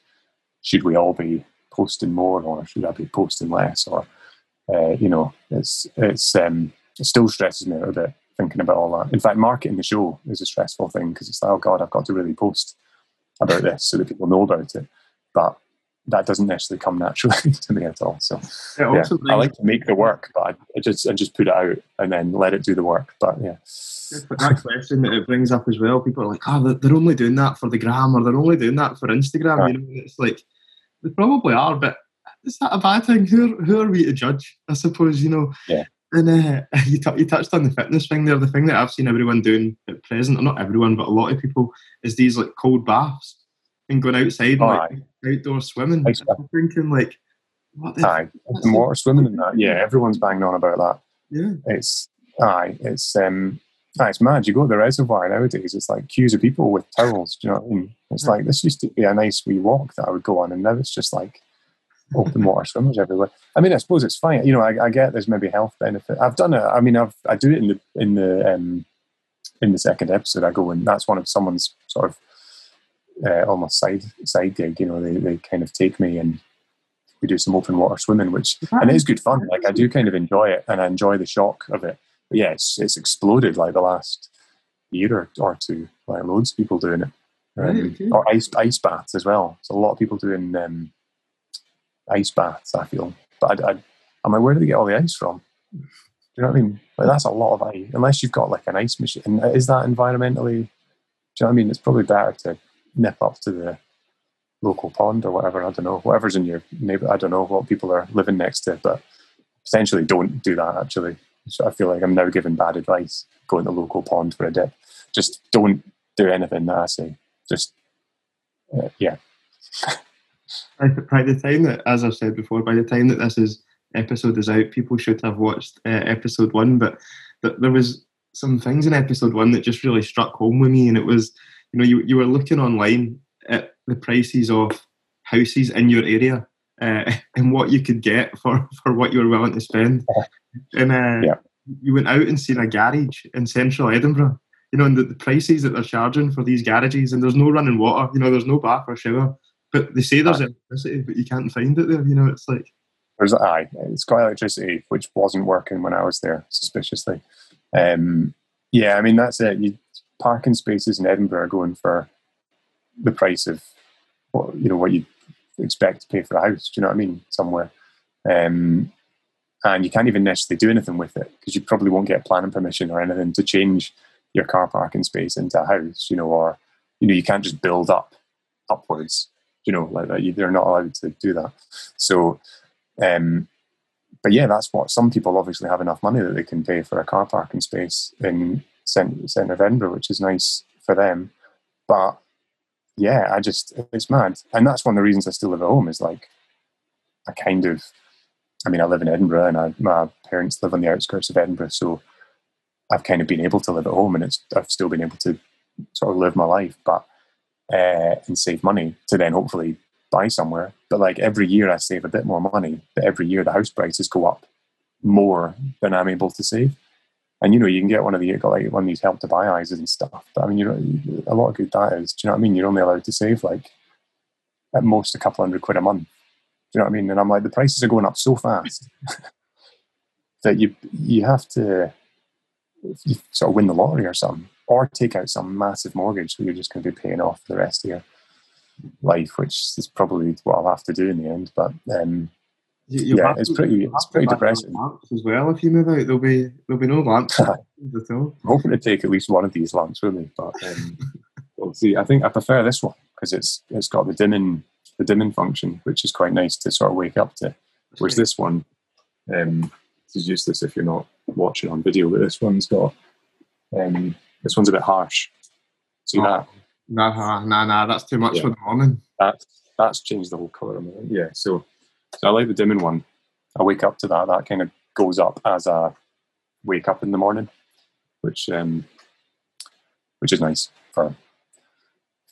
C: should we all be posting more or should I be posting less? Or, uh, you know, it's, it's, um, it still stresses me out a bit thinking about all that. In fact, marketing the show is a stressful thing because it's like, oh God, I've got to really post about this so that people know about it. But that doesn't necessarily come naturally <laughs> to me at all. So yeah, I like to make the work, but I, I, just I just put it out and then let it do the work. But yeah.
B: But that question that it brings up as well, people are like, oh, they're only doing that for the gram or they're only doing that for Instagram. Right. You know, it's like they probably are, but is that a bad thing? Who who are we to judge? I suppose you know.
C: Yeah.
B: And uh, <laughs> you, t- you touched on the fitness thing there. The thing that I've seen everyone doing at present, or not everyone, but a lot of people, is these like cold baths and going outside oh, and like, outdoor swimming. I'm thinking like, what the
C: aye, the water swimming and that. Yeah, everyone's banging on about that.
B: Yeah,
C: it's aye, it's um, aye, it's mad. You go to the reservoir nowadays, it's like queues of people with towels. Do you know what I mean? It's yeah. like this used to be a nice wee walk that I would go on, and now it's just like open water swimmers everywhere. I mean, I suppose it's fine. You know, I, I, get there's maybe health benefit. I've done it. I mean, I've I do it in the in the um, in the second episode. I go and that's one of someone's sort of uh, almost side side gig. You know, they they kind of take me and we do some open water swimming, which and it is good fun. Like I do kind of enjoy it, and I enjoy the shock of it. But yeah, it's it's exploded like the last year or, or two. Like loads of people doing it. Um, right, okay. Or ice ice baths as well. So a lot of people doing um, ice baths. I feel, but I, I, I'm like, where do they get all the ice from? Do you know what I mean? Like that's a lot of ice. Unless you've got like an ice machine, and is that environmentally? Do you know what I mean? It's probably better to nip up to the local pond or whatever. I don't know. Whatever's in your neighbor. I don't know what people are living next to, but potentially don't do that. Actually, so I feel like I'm now giving bad advice. Going to the local pond for a dip. Just don't do anything that I say. Just uh, yeah. <laughs>
B: by the time that, as I've said before, by the time that this is episode is out, people should have watched uh, episode one. But th- there was some things in episode one that just really struck home with me, and it was, you know, you you were looking online at the prices of houses in your area uh, <laughs> and what you could get for <laughs> for what you were willing to spend, and uh, yeah. you went out and seen a garage in central Edinburgh. You know, and the, the prices that they're charging for these garages, and there's no running water. You know, there's no bath or shower but they say there's electricity, but you can't find it there. You know, it's like
C: there's aye, it's got electricity, which wasn't working when I was there, suspiciously. Um, yeah, I mean that's it. You, parking spaces in Edinburgh are going for the price of what you know what you expect to pay for a house. Do you know what I mean? Somewhere, um, and you can't even necessarily do anything with it because you probably won't get planning permission or anything to change your car parking space into a house. You know, or you know you can't just build up upwards you know, like that. They're not allowed to do that. So, um, but yeah, that's what some people obviously have enough money that they can pay for a car parking space in centre of Edinburgh, which is nice for them. But yeah, I just it's mad, and that's one of the reasons I still live at home. Is like I kind of, I mean, I live in Edinburgh, and I, my parents live on the outskirts of Edinburgh, so I've kind of been able to live at home, and it's I've still been able to sort of live my life, but uh, and save money to then hopefully buy somewhere. But like every year I save a bit more money, but every year the house prices go up more than I'm able to save. And you know, you can get one of the like one of these help to buy ISAs and stuff. But I mean, you know, a lot of good that is. Do you know what I mean? You're only allowed to save like at most a couple hundred quid a month. Do you know what I mean? And I'm like, the prices are going up so fast <laughs> that you you have to you sort of win the lottery or something or take out some massive mortgage that you're just going to be paying off the rest of your life, which is probably what I'll have to do in the end. But um, you, yeah, it's pretty it's pretty depressing.
B: as well, if you move out, there'll be there'll be no lamps <laughs> at
C: all. I'm hoping to take at least one of these lamps with me, but um, <laughs> we'll see. I think I prefer this one because it's it's got the dimming the dimming function, which is quite nice to sort of wake up to. Whereas this one, um, is useless if you're not watching on video, but this one's got um, this one's a bit harsh. See oh, that?
B: Nah, nah, nah, that's too much yeah. for the morning.
C: That's that's changed the whole colour of my Yeah, so, so I like the dimming one. I wake up to that. That kind of goes up as I wake up in the morning, which um, which is nice for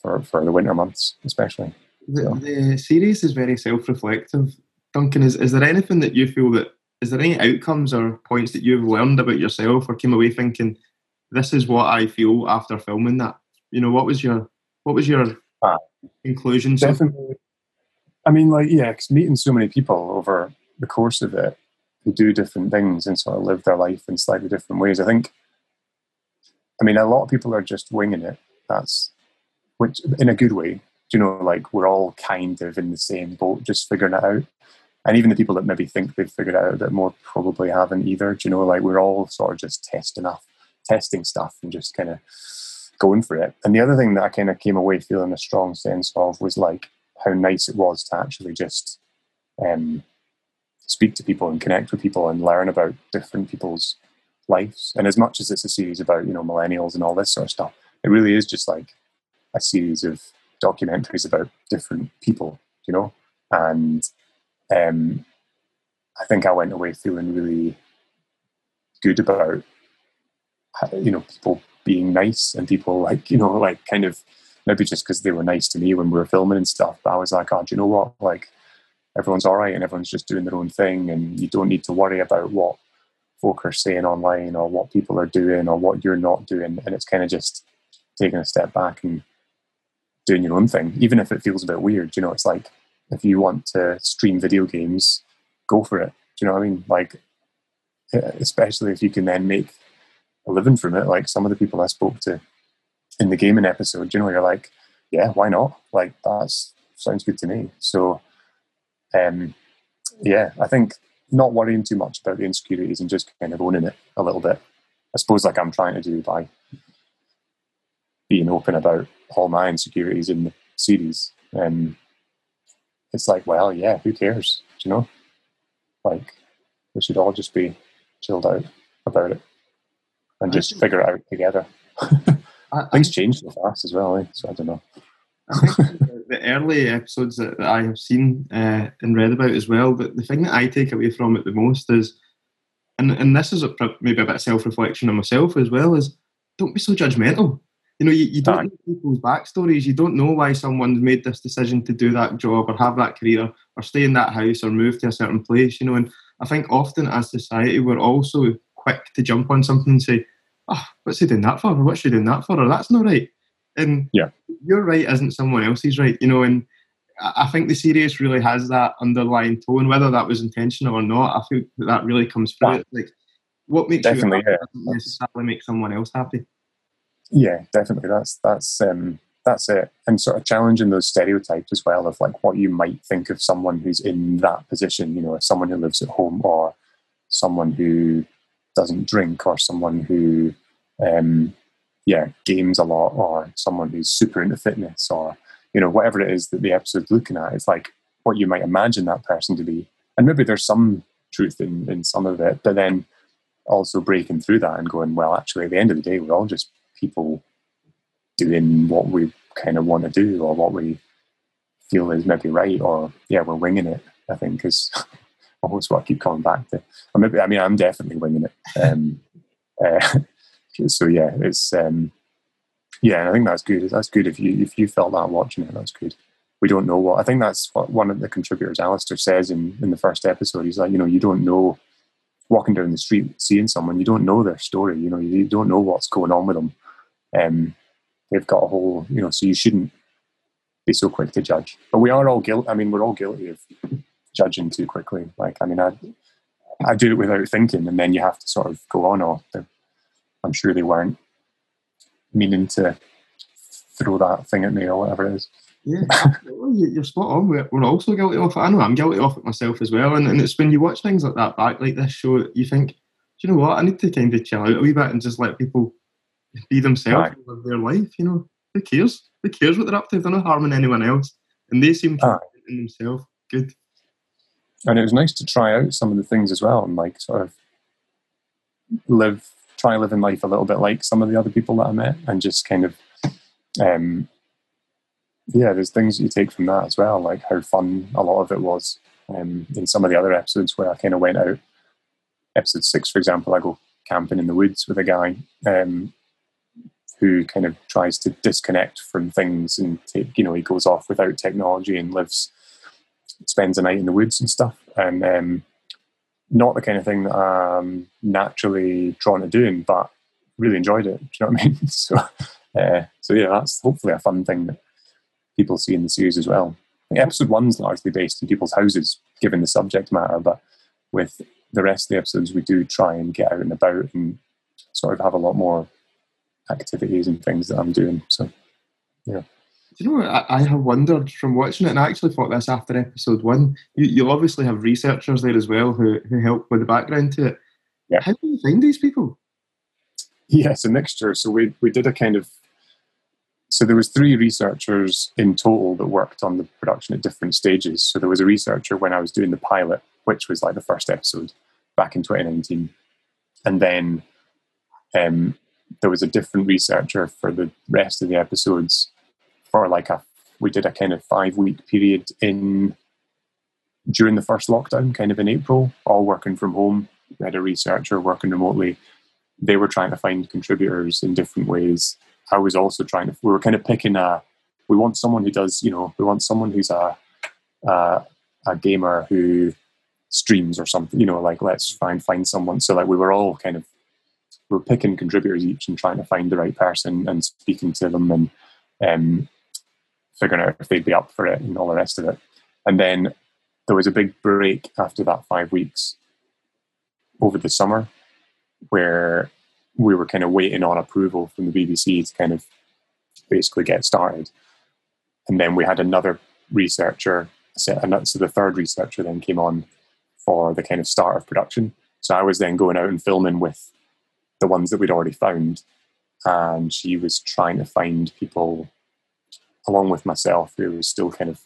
C: for for the winter months, especially.
B: The, so. the series is very self-reflective. Duncan, is, is there anything that you feel that is there any outcomes or points that you've learned about yourself or came away thinking this is what I feel after filming that? You know, what was your what was your uh, conclusion?
C: Definitely. I mean, like, yeah, because meeting so many people over the course of it who do different things and sort of live their life in slightly different ways. I think, I mean, a lot of people are just winging it. That's which in a good way. You know, like we're all kind of in the same boat, just figuring it out. And even the people that maybe think they've figured it out a bit more probably haven't either. Do you know, like we're all sort of just testing off, testing stuff and just kind of going for it. And the other thing that I kind of came away feeling a strong sense of was like how nice it was to actually just um, speak to people and connect with people and learn about different people's lives. And as much as it's a series about you know millennials and all this sort of stuff, it really is just like a series of documentaries about different people, you know. And um, I think I went away feeling really good about you know people being nice and people like you know like kind of maybe just because they were nice to me when we were filming and stuff. But I was like, oh, do you know what? Like everyone's all right and everyone's just doing their own thing, and you don't need to worry about what folk are saying online or what people are doing or what you're not doing. And it's kind of just taking a step back and doing your own thing, even if it feels a bit weird. You know, it's like if you want to stream video games, go for it. Do you know what I mean? Like, especially if you can then make a living from it. Like some of the people I spoke to in the gaming episode, you know, you're like, yeah, why not? Like that's sounds good to me. So, um, yeah, I think not worrying too much about the insecurities and just kind of owning it a little bit. I suppose like I'm trying to do by being open about all my insecurities in the series. And it's like, well, yeah, who cares? Do you know? Like, we should all just be chilled out about it and just figure it out together. I, Things change so fast as well, eh? so I don't know.
B: I think the early episodes that, that I have seen uh, and read about as well, but the thing that I take away from it the most is, and, and this is a, maybe a bit of self reflection on myself as well, is don't be so judgmental. You know, you, you don't know people's backstories. You don't know why someone's made this decision to do that job or have that career or stay in that house or move to a certain place. You know, and I think often as society we're also quick to jump on something and say, "Oh, what's he doing that for? Or what's she doing that for? Or that's not right." And
C: yeah,
B: your right isn't someone else's right. You know, and I think the series really has that underlying tone, whether that was intentional or not. I think that, that really comes through. Yeah. Like, what makes Definitely, you happy yeah. doesn't necessarily make someone else happy.
C: Yeah, definitely. That's that's um, that's it. And sort of challenging those stereotypes as well of like what you might think of someone who's in that position. You know, someone who lives at home or someone who doesn't drink or someone who um, yeah games a lot or someone who's super into fitness or you know whatever it is that the episode's looking at it's like what you might imagine that person to be. And maybe there's some truth in, in some of it but then also breaking through that and going well actually at the end of the day we're all just people doing what we kind of want to do or what we feel is maybe right or yeah we're winging it i think is almost what i keep coming back to or maybe i mean i'm definitely winging it. Um, <laughs> uh, so yeah it's um, yeah i think that's good that's good if you if you felt that watching it that's good we don't know what i think that's what one of the contributors alistair says in in the first episode he's like you know you don't know walking down the street seeing someone you don't know their story you know you don't know what's going on with them um, they've got a whole, you know, so you shouldn't be so quick to judge. But we are all guilty. I mean, we're all guilty of judging too quickly. Like, I mean, I, I do it without thinking, and then you have to sort of go on. Or oh, I'm sure they weren't meaning to throw that thing at me or whatever it is.
B: Yeah, you're spot on. We're, we're also guilty of it. I know I'm guilty of it myself as well. And, and it's when you watch things like that back, like this show, you think, do you know what? I need to kind of chill out a wee bit and just let people be themselves live their life. You know, who cares? Who cares what they're up to? They're not harming anyone else, and they seem to in themselves. Good.
C: And it was nice to try out some of the things as well and like sort of live, try living life a little bit like some of the other people that I met and just kind of, um, yeah, there's things you take from that as well, like how fun a lot of it was. Um, in some of the other episodes where I kind of went out, episode six, for example, I go camping in the woods with a guy um, who kind of tries to disconnect from things and take, you know, he goes off without technology and lives, spends a night in the woods and stuff. And um, not the kind of thing that I'm naturally drawn to doing, but really enjoyed it. <laughs> Do you know what I mean? <laughs> so, uh, so yeah, that's hopefully a fun thing that people see in the series as well. episode one's largely based in people's houses, given the subject matter, but with the rest of the episodes, we do try and get out and about and sort of have a lot more activities and things that I'm doing. So, yeah.
B: Do you know what? I, I have wondered from watching it, and I actually thought this after episode one. You, you obviously have researchers there as well who, who help with the background to it.
C: Yeah.
B: How do you find these people?
C: Yes, a mixture. So we we did a kind of so there was three researchers in total that worked on the production at different stages. So there was a researcher when I was doing the pilot, which was like the first episode back in 2019, and then um, there was a different researcher for the rest of the episodes for like a we did a kind of five week period in during the first lockdown kind of in april all working from home. We had a researcher working remotely. They were trying to find contributors in different ways. I was also trying to we were kind of picking a we want someone who does you know we want someone who's a a, a gamer who streams or something you know like let's try and find someone. So like we were all kind of we're picking contributors each and trying to find the right person and speaking to them and um, figuring out if they'd be up for it and all the rest of it. And then there was a big break after that five weeks over the summer where we were kind of waiting on approval from the BBC to kind of basically get started. And then we had another researcher, so the third researcher then came on for the kind of start of production. So I was then going out and filming with the ones that we'd already found. And she was trying to find people along with myself who was still kind of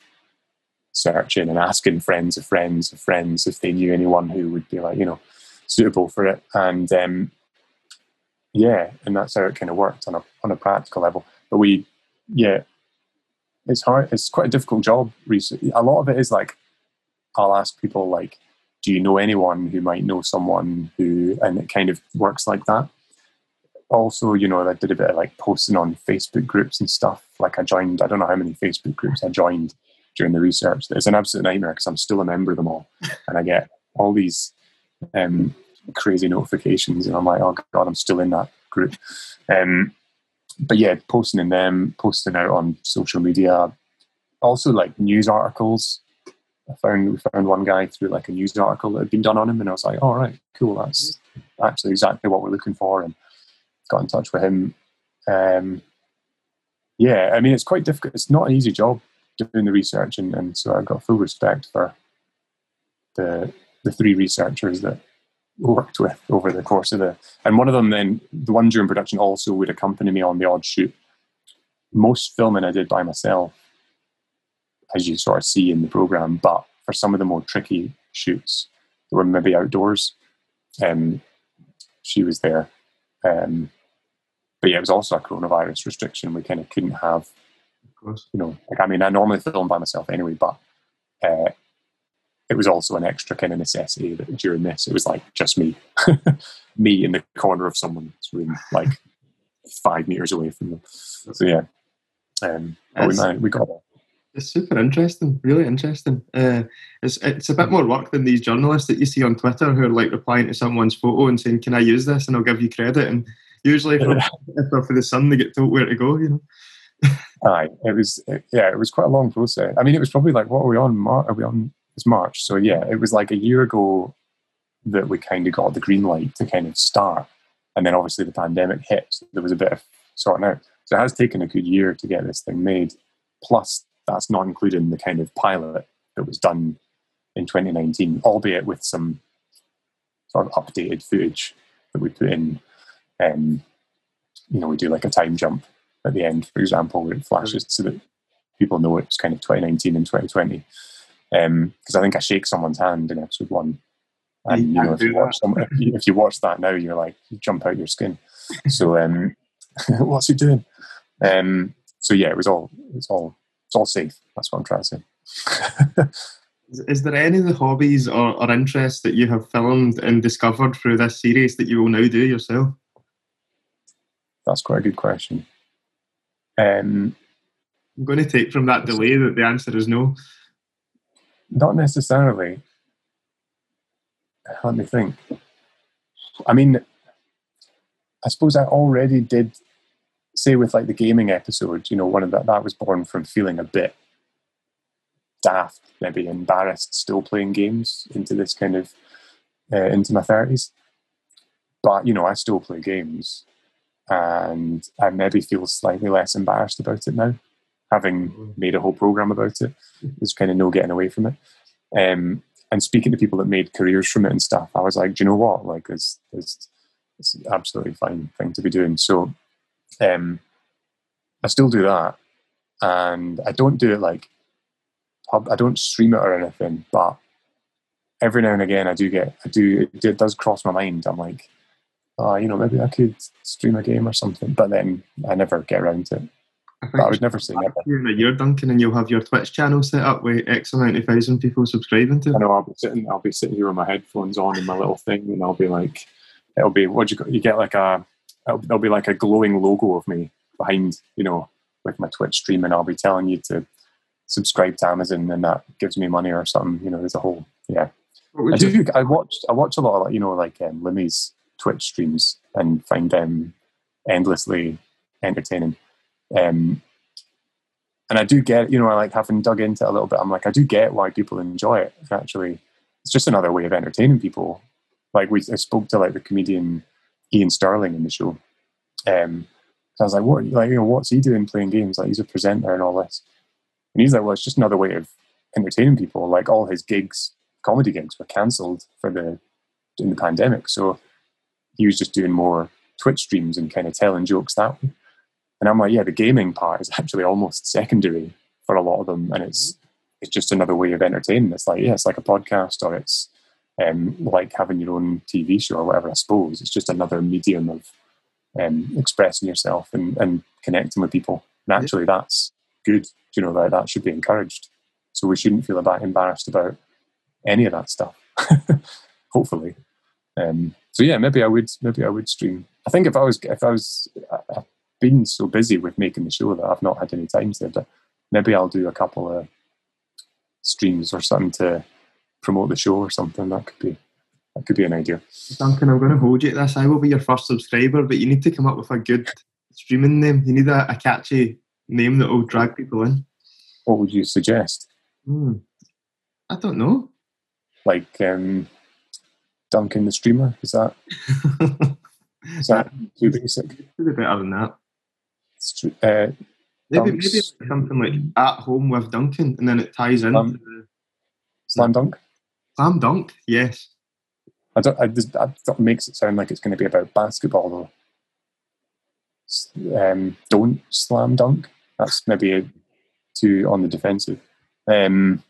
C: searching and asking friends of friends of friends if they knew anyone who would be like, you know, suitable for it. And um, yeah, and that's how it kind of worked on a on a practical level. But we, yeah, it's hard. It's quite a difficult job. Recently, a lot of it is like I'll ask people like, do you know anyone who might know someone who, and it kind of works like that. Also, you know, I did a bit of like posting on Facebook groups and stuff. Like I joined, I don't know how many Facebook groups I joined during the research. It's an absolute nightmare because I'm still a member of them all, <laughs> and I get all these um, crazy notifications, and I'm like, oh god, I'm still in that group. Um, but yeah, posting in them, posting out on social media, also like news articles I found we found one guy through like a news article that had been done on him, and I was like, "All oh, right, cool. That's actually exactly what we're looking for." And got in touch with him. Um, yeah, I mean, it's quite difficult. It's not an easy job doing the research, and, and so I've got full respect for the the three researchers that worked with over the course of the. And one of them, then the one during production, also would accompany me on the odd shoot. Most filming I did by myself as you sort of see in the program. But for some of the more tricky shoots that were maybe outdoors, um, she was there. Um, but yeah, it was also a coronavirus restriction. We kind of couldn't have, of you know, like I mean, I normally film by myself anyway, but uh, it was also an extra kind of necessity that during this it was like just me, <laughs> me in the corner of someone's room, like five meters away from them. So yeah, um, we, we got
B: it's super interesting, really interesting. Uh, it's it's a bit more work than these journalists that you see on Twitter who are like replying to someone's photo and saying, "Can I use this?" and I'll give you credit. And usually, if <laughs> for the Sun, they get told where to go. You
C: know. Aye, it was yeah, it was quite a long process. I mean, it was probably like what are we on? Mar- are we on? It's March, so yeah, it was like a year ago that we kind of got the green light to kind of start, and then obviously the pandemic hit. So there was a bit of sorting out. So it has taken a good year to get this thing made. Plus, that's not including the kind of pilot that was done in 2019, albeit with some sort of updated footage that we put in. Um, you know, we do like a time jump at the end, for example, where it flashes so that people know it's kind of 2019 and 2020. because um, I think I shake someone's hand in episode one, and you, you know if you watch some, if, you, if you watch that now, you're like you jump out your skin. So <laughs> um, <laughs> what's he doing? Um, so yeah, it was all it's all it's all safe. That's what I'm trying to say.
B: Is there any of the hobbies or, or interests that you have filmed and discovered through this series that you will now do yourself?
C: That's quite a good question. Um,
B: I'm going to take from that delay that the answer is no.
C: Not necessarily. Let me think. I mean, I suppose I already did say with like the gaming episode, you know, one of that that was born from feeling a bit daft, maybe embarrassed, still playing games into this kind of uh, into my thirties. But you know, I still play games, and I maybe feel slightly less embarrassed about it now, having mm-hmm. made a whole program about it. There's kind of no getting away from it. Um, and speaking to people that made careers from it and stuff, I was like, do you know what? Like, it's it's, it's absolutely fine thing to be doing. So, um, I still do that, and I don't do it like I don't stream it or anything, but every now and again I do get I do it does cross my mind. I'm like, oh, you know, maybe I could stream a game or something, but then I never get around to it. I, I would never say never.
B: In a year, Duncan, and you'll have your Twitch channel set up with X amount of thousand people subscribing to.
C: I know. I'll be sitting. I'll be sitting here with my headphones on and my little thing, and I'll be like, it'll be what you you get like a there'll be like a glowing logo of me behind, you know, with my Twitch stream, and I'll be telling you to subscribe to Amazon and that gives me money or something. You know, there's a whole yeah. I do. I watched. I watch a lot of like you know like um, Limmy's Twitch streams and find them endlessly entertaining. Um, and I do get you know I like having dug into it a little bit. I'm like I do get why people enjoy it. Actually, it's just another way of entertaining people. Like we, I spoke to like the comedian Ian Stirling in the show. Um, so I was like, what, like, you know, what's he doing playing games? Like, he's a presenter and all this. And he's like, well, it's just another way of entertaining people. Like all his gigs, comedy gigs, were cancelled for the in the pandemic. So he was just doing more Twitch streams and kind of telling jokes that way. And I'm like, yeah, the gaming part is <laughs> actually almost secondary for a lot of them, and it's it's just another way of entertaining. It's like yeah, it's like a podcast, or it's um, like having your own TV show or whatever. I suppose it's just another medium of um, expressing yourself and, and connecting with people. And actually, that's good you know that that should be encouraged. So we shouldn't feel about embarrassed about any of that stuff. <laughs> Hopefully. Um, so yeah, maybe I would maybe I would stream. I think if I was if I was I've been so busy with making the show that I've not had any time to. But maybe I'll do a couple of streams or something to promote the show or something. That could be that could be an idea.
B: Duncan, I'm going to hold you to this. I will be your first subscriber, but you need to come up with a good streaming name. You need a, a catchy name that will drag people in?
C: What would you suggest?
B: Hmm. I don't know.
C: Like um, Duncan the streamer? Is that <laughs> is that too basic?
B: Maybe better than that.
C: Uh,
B: maybe maybe something like at home with Duncan, and then it ties in.
C: Slam, the, slam dunk.
B: Slam dunk. Yes.
C: I don't. I just, that makes it sound like it's going to be about basketball, though. Um, don't slam dunk. That's maybe a, too on the defensive. Um,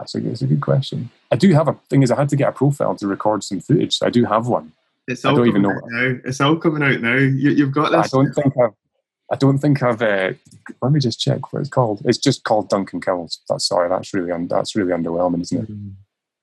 C: that's, a, a good question. I do have a thing is I had to get a profile to record some footage, so I do have one.
B: It's all I don't even know now. It's all coming out now. You, have got this.
C: I don't think I've. I don't think I've. Uh, let me just check what it's called. It's just called Duncan Cowles. That's sorry. That's really un, that's really underwhelming, isn't it? Mm.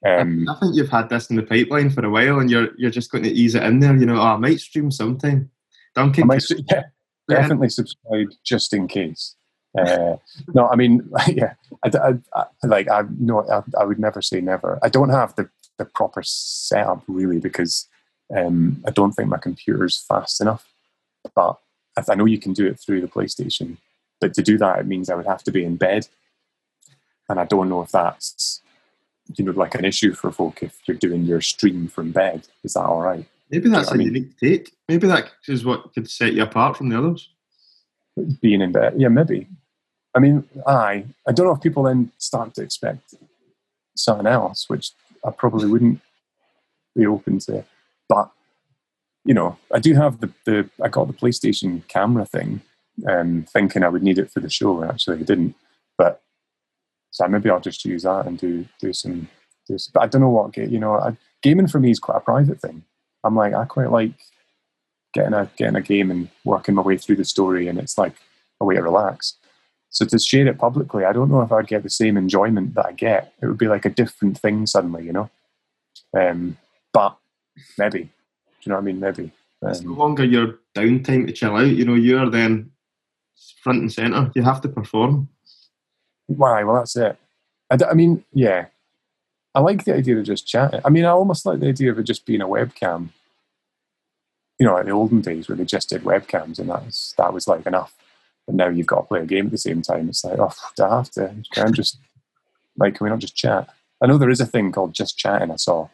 B: Um, I think you've had this in the pipeline for a while, and you're you're just going to ease it in there. You know, oh, I might stream something. Duncan,
C: might, yeah, definitely subscribe just in case. Uh, no, I mean, <laughs> yeah, I, I, I like I no, I, I, would never say never. I don't have the the proper setup really because um, I don't think my computer's fast enough. But I know you can do it through the PlayStation, but to do that, it means I would have to be in bed, and I don't know if that's you know like an issue for folk if you're doing your stream from bed. Is that all right?
B: Maybe that's a mean, unique take. Maybe that is what could set you apart from the others.
C: Being in bed, yeah, maybe. I mean, I I don't know if people then start to expect something else, which I probably wouldn't be open to. But you know, I do have the the I got the PlayStation camera thing, um, thinking I would need it for the show. Actually, I didn't. But so maybe I'll just use that and do do some. Do some but I don't know what you know. I, gaming for me is quite a private thing. I'm like I quite like getting a getting a game and working my way through the story, and it's like a way to relax. So to share it publicly, I don't know if I'd get the same enjoyment that I get. It would be like a different thing suddenly, you know. Um, but maybe, do you know what I mean? Maybe.
B: Um, it's no longer your downtime to chill out. You know, you're then front and center. You have to perform.
C: Why? Well, that's it. I, I mean, yeah. I like the idea of just chatting. I mean, I almost like the idea of it just being a webcam. You know, like the olden days where they just did webcams, and that was that was like enough. But now you've got to play a game at the same time. It's like, oh, do I have to? Can I just like? Can we not just chat? I know there is a thing called just chatting. I saw.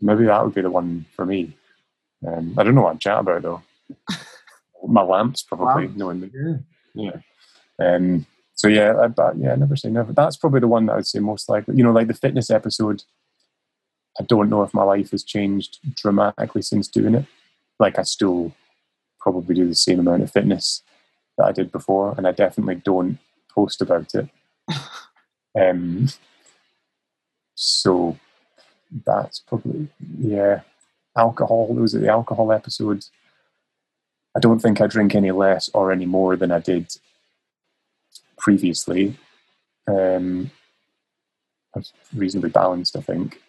C: Maybe that would be the one for me. Um, I don't know what I'm chatting about though. <laughs> My lamps probably lamps. knowing me. Yeah. yeah. Um, so yeah, I, but yeah, never say never. That's probably the one that I would say most likely. You know, like the fitness episode. I don't know if my life has changed dramatically since doing it. Like I still probably do the same amount of fitness that I did before, and I definitely don't post about it. <laughs> um, so that's probably yeah. Alcohol. Those are the alcohol episodes. I don't think I drink any less or any more than I did previously. Um, reasonably balanced, I think.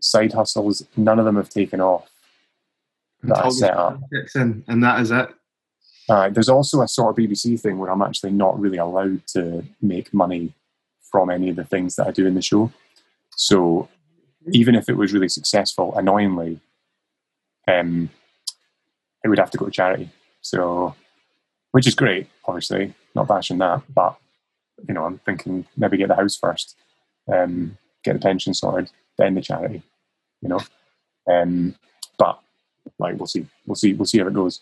C: Side hustles, none of them have taken off
B: that I set up. In, and that is it.
C: Uh, there's also a sort of BBC thing where I'm actually not really allowed to make money from any of the things that I do in the show. So even if it was really successful, annoyingly, um, it would have to go to charity. So, which is great, obviously, not bashing that, but you know, I'm thinking maybe get the house first, um, get the pension sorted, then the charity, you know. Um, but like we'll see, we'll see, we'll see how it goes.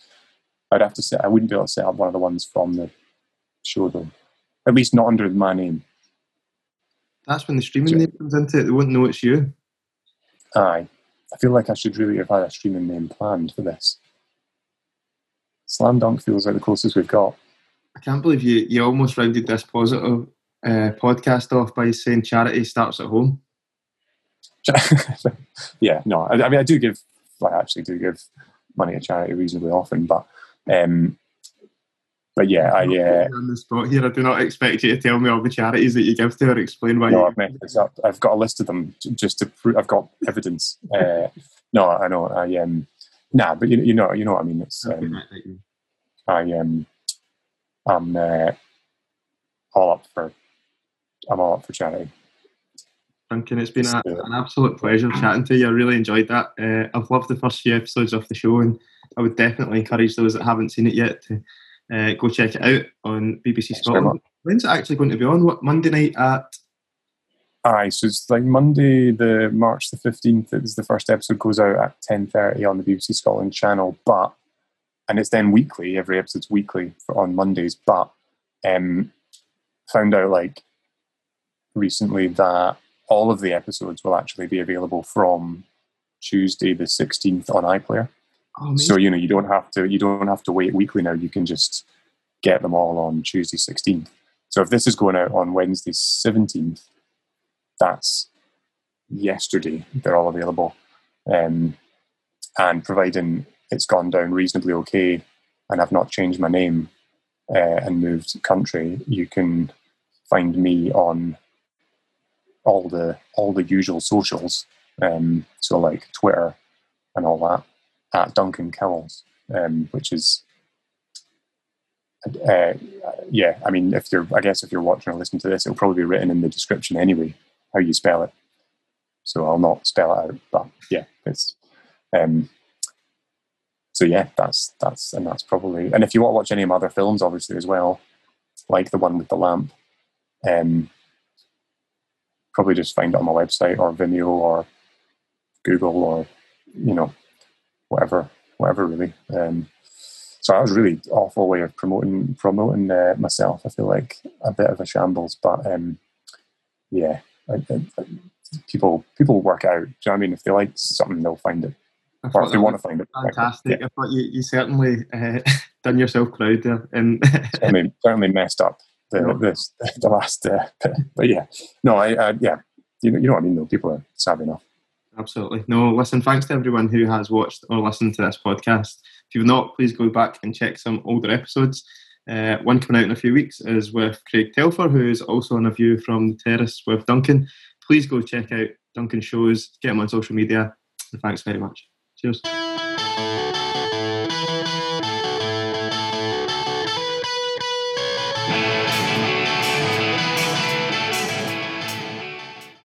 C: I'd have to say I wouldn't be able to set up one of the ones from the show though, at least not under my name.
B: That's when the streaming name comes into it. They wouldn't know it's you.
C: Aye, I feel like I should really have had a streaming name planned for this. Slam Dunk feels like the closest we've got.
B: I can't believe you you almost rounded this positive uh, podcast off by saying charity starts at home. <laughs>
C: yeah, no, I, I, mean I do give, I actually do give money to charity reasonably often, but um, but yeah, I uh,
B: on the spot here. I do not expect you to tell me all the charities that you give to or explain why.
C: No, I've messed this up. I've got a list of them just to prove. I've got evidence. Uh, <laughs> no, I know. I um, nah, but you, you know, you know what I mean. It's um, I um, I'm uh, all up for. I'm all up for charity.
B: Duncan, it's been a, an absolute pleasure chatting to you. I really enjoyed that. Uh, I've loved the first few episodes of the show, and I would definitely encourage those that haven't seen it yet to uh, go check it out on BBC Scotland. When's it actually going to be on? What Monday night at?
C: Aye, so it's like Monday, the March the fifteenth. It was the first episode goes out at ten thirty on the BBC Scotland channel, but and it's then weekly. Every episode's weekly for, on Mondays. But um, found out like recently that all of the episodes will actually be available from Tuesday the sixteenth on iPlayer. Oh, so you know you don't have to you don't have to wait weekly now. You can just get them all on Tuesday 16th. So if this is going out on Wednesday 17th, that's yesterday. They're all available, um, and providing it's gone down reasonably okay, and I've not changed my name uh, and moved country, you can find me on all the all the usual socials. Um, so like Twitter and all that at Duncan Cowles, um, which is, uh, yeah, I mean, if you're, I guess if you're watching or listening to this, it'll probably be written in the description anyway, how you spell it. So I'll not spell it out, but yeah, it's, um, so yeah, that's, that's, and that's probably, and if you want to watch any of my other films, obviously as well, like the one with the lamp, um, probably just find it on my website or Vimeo or Google or, you know, whatever, whatever really. Um, so that was really awful way of promoting promoting uh, myself. I feel like a bit of a shambles, but um, yeah, I, I, people people work out. Do you know what I mean? If they like something, they'll find it, or if they want to find it.
B: Fantastic! Yeah. I thought you, you certainly uh, <laughs> done yourself proud there, and <laughs>
C: certainly, certainly messed up the the, the last. Uh, <laughs> but yeah, no, I uh, yeah, you know, you know what I mean. Though people are savvy enough.
B: Absolutely. No, listen, thanks to everyone who has watched or listened to this podcast. If you've not, please go back and check some older episodes. Uh, one coming out in a few weeks is with Craig Telfer, who is also on a view from the terrace with Duncan. Please go check out Duncan's shows, get him on social media, and thanks very much. Cheers.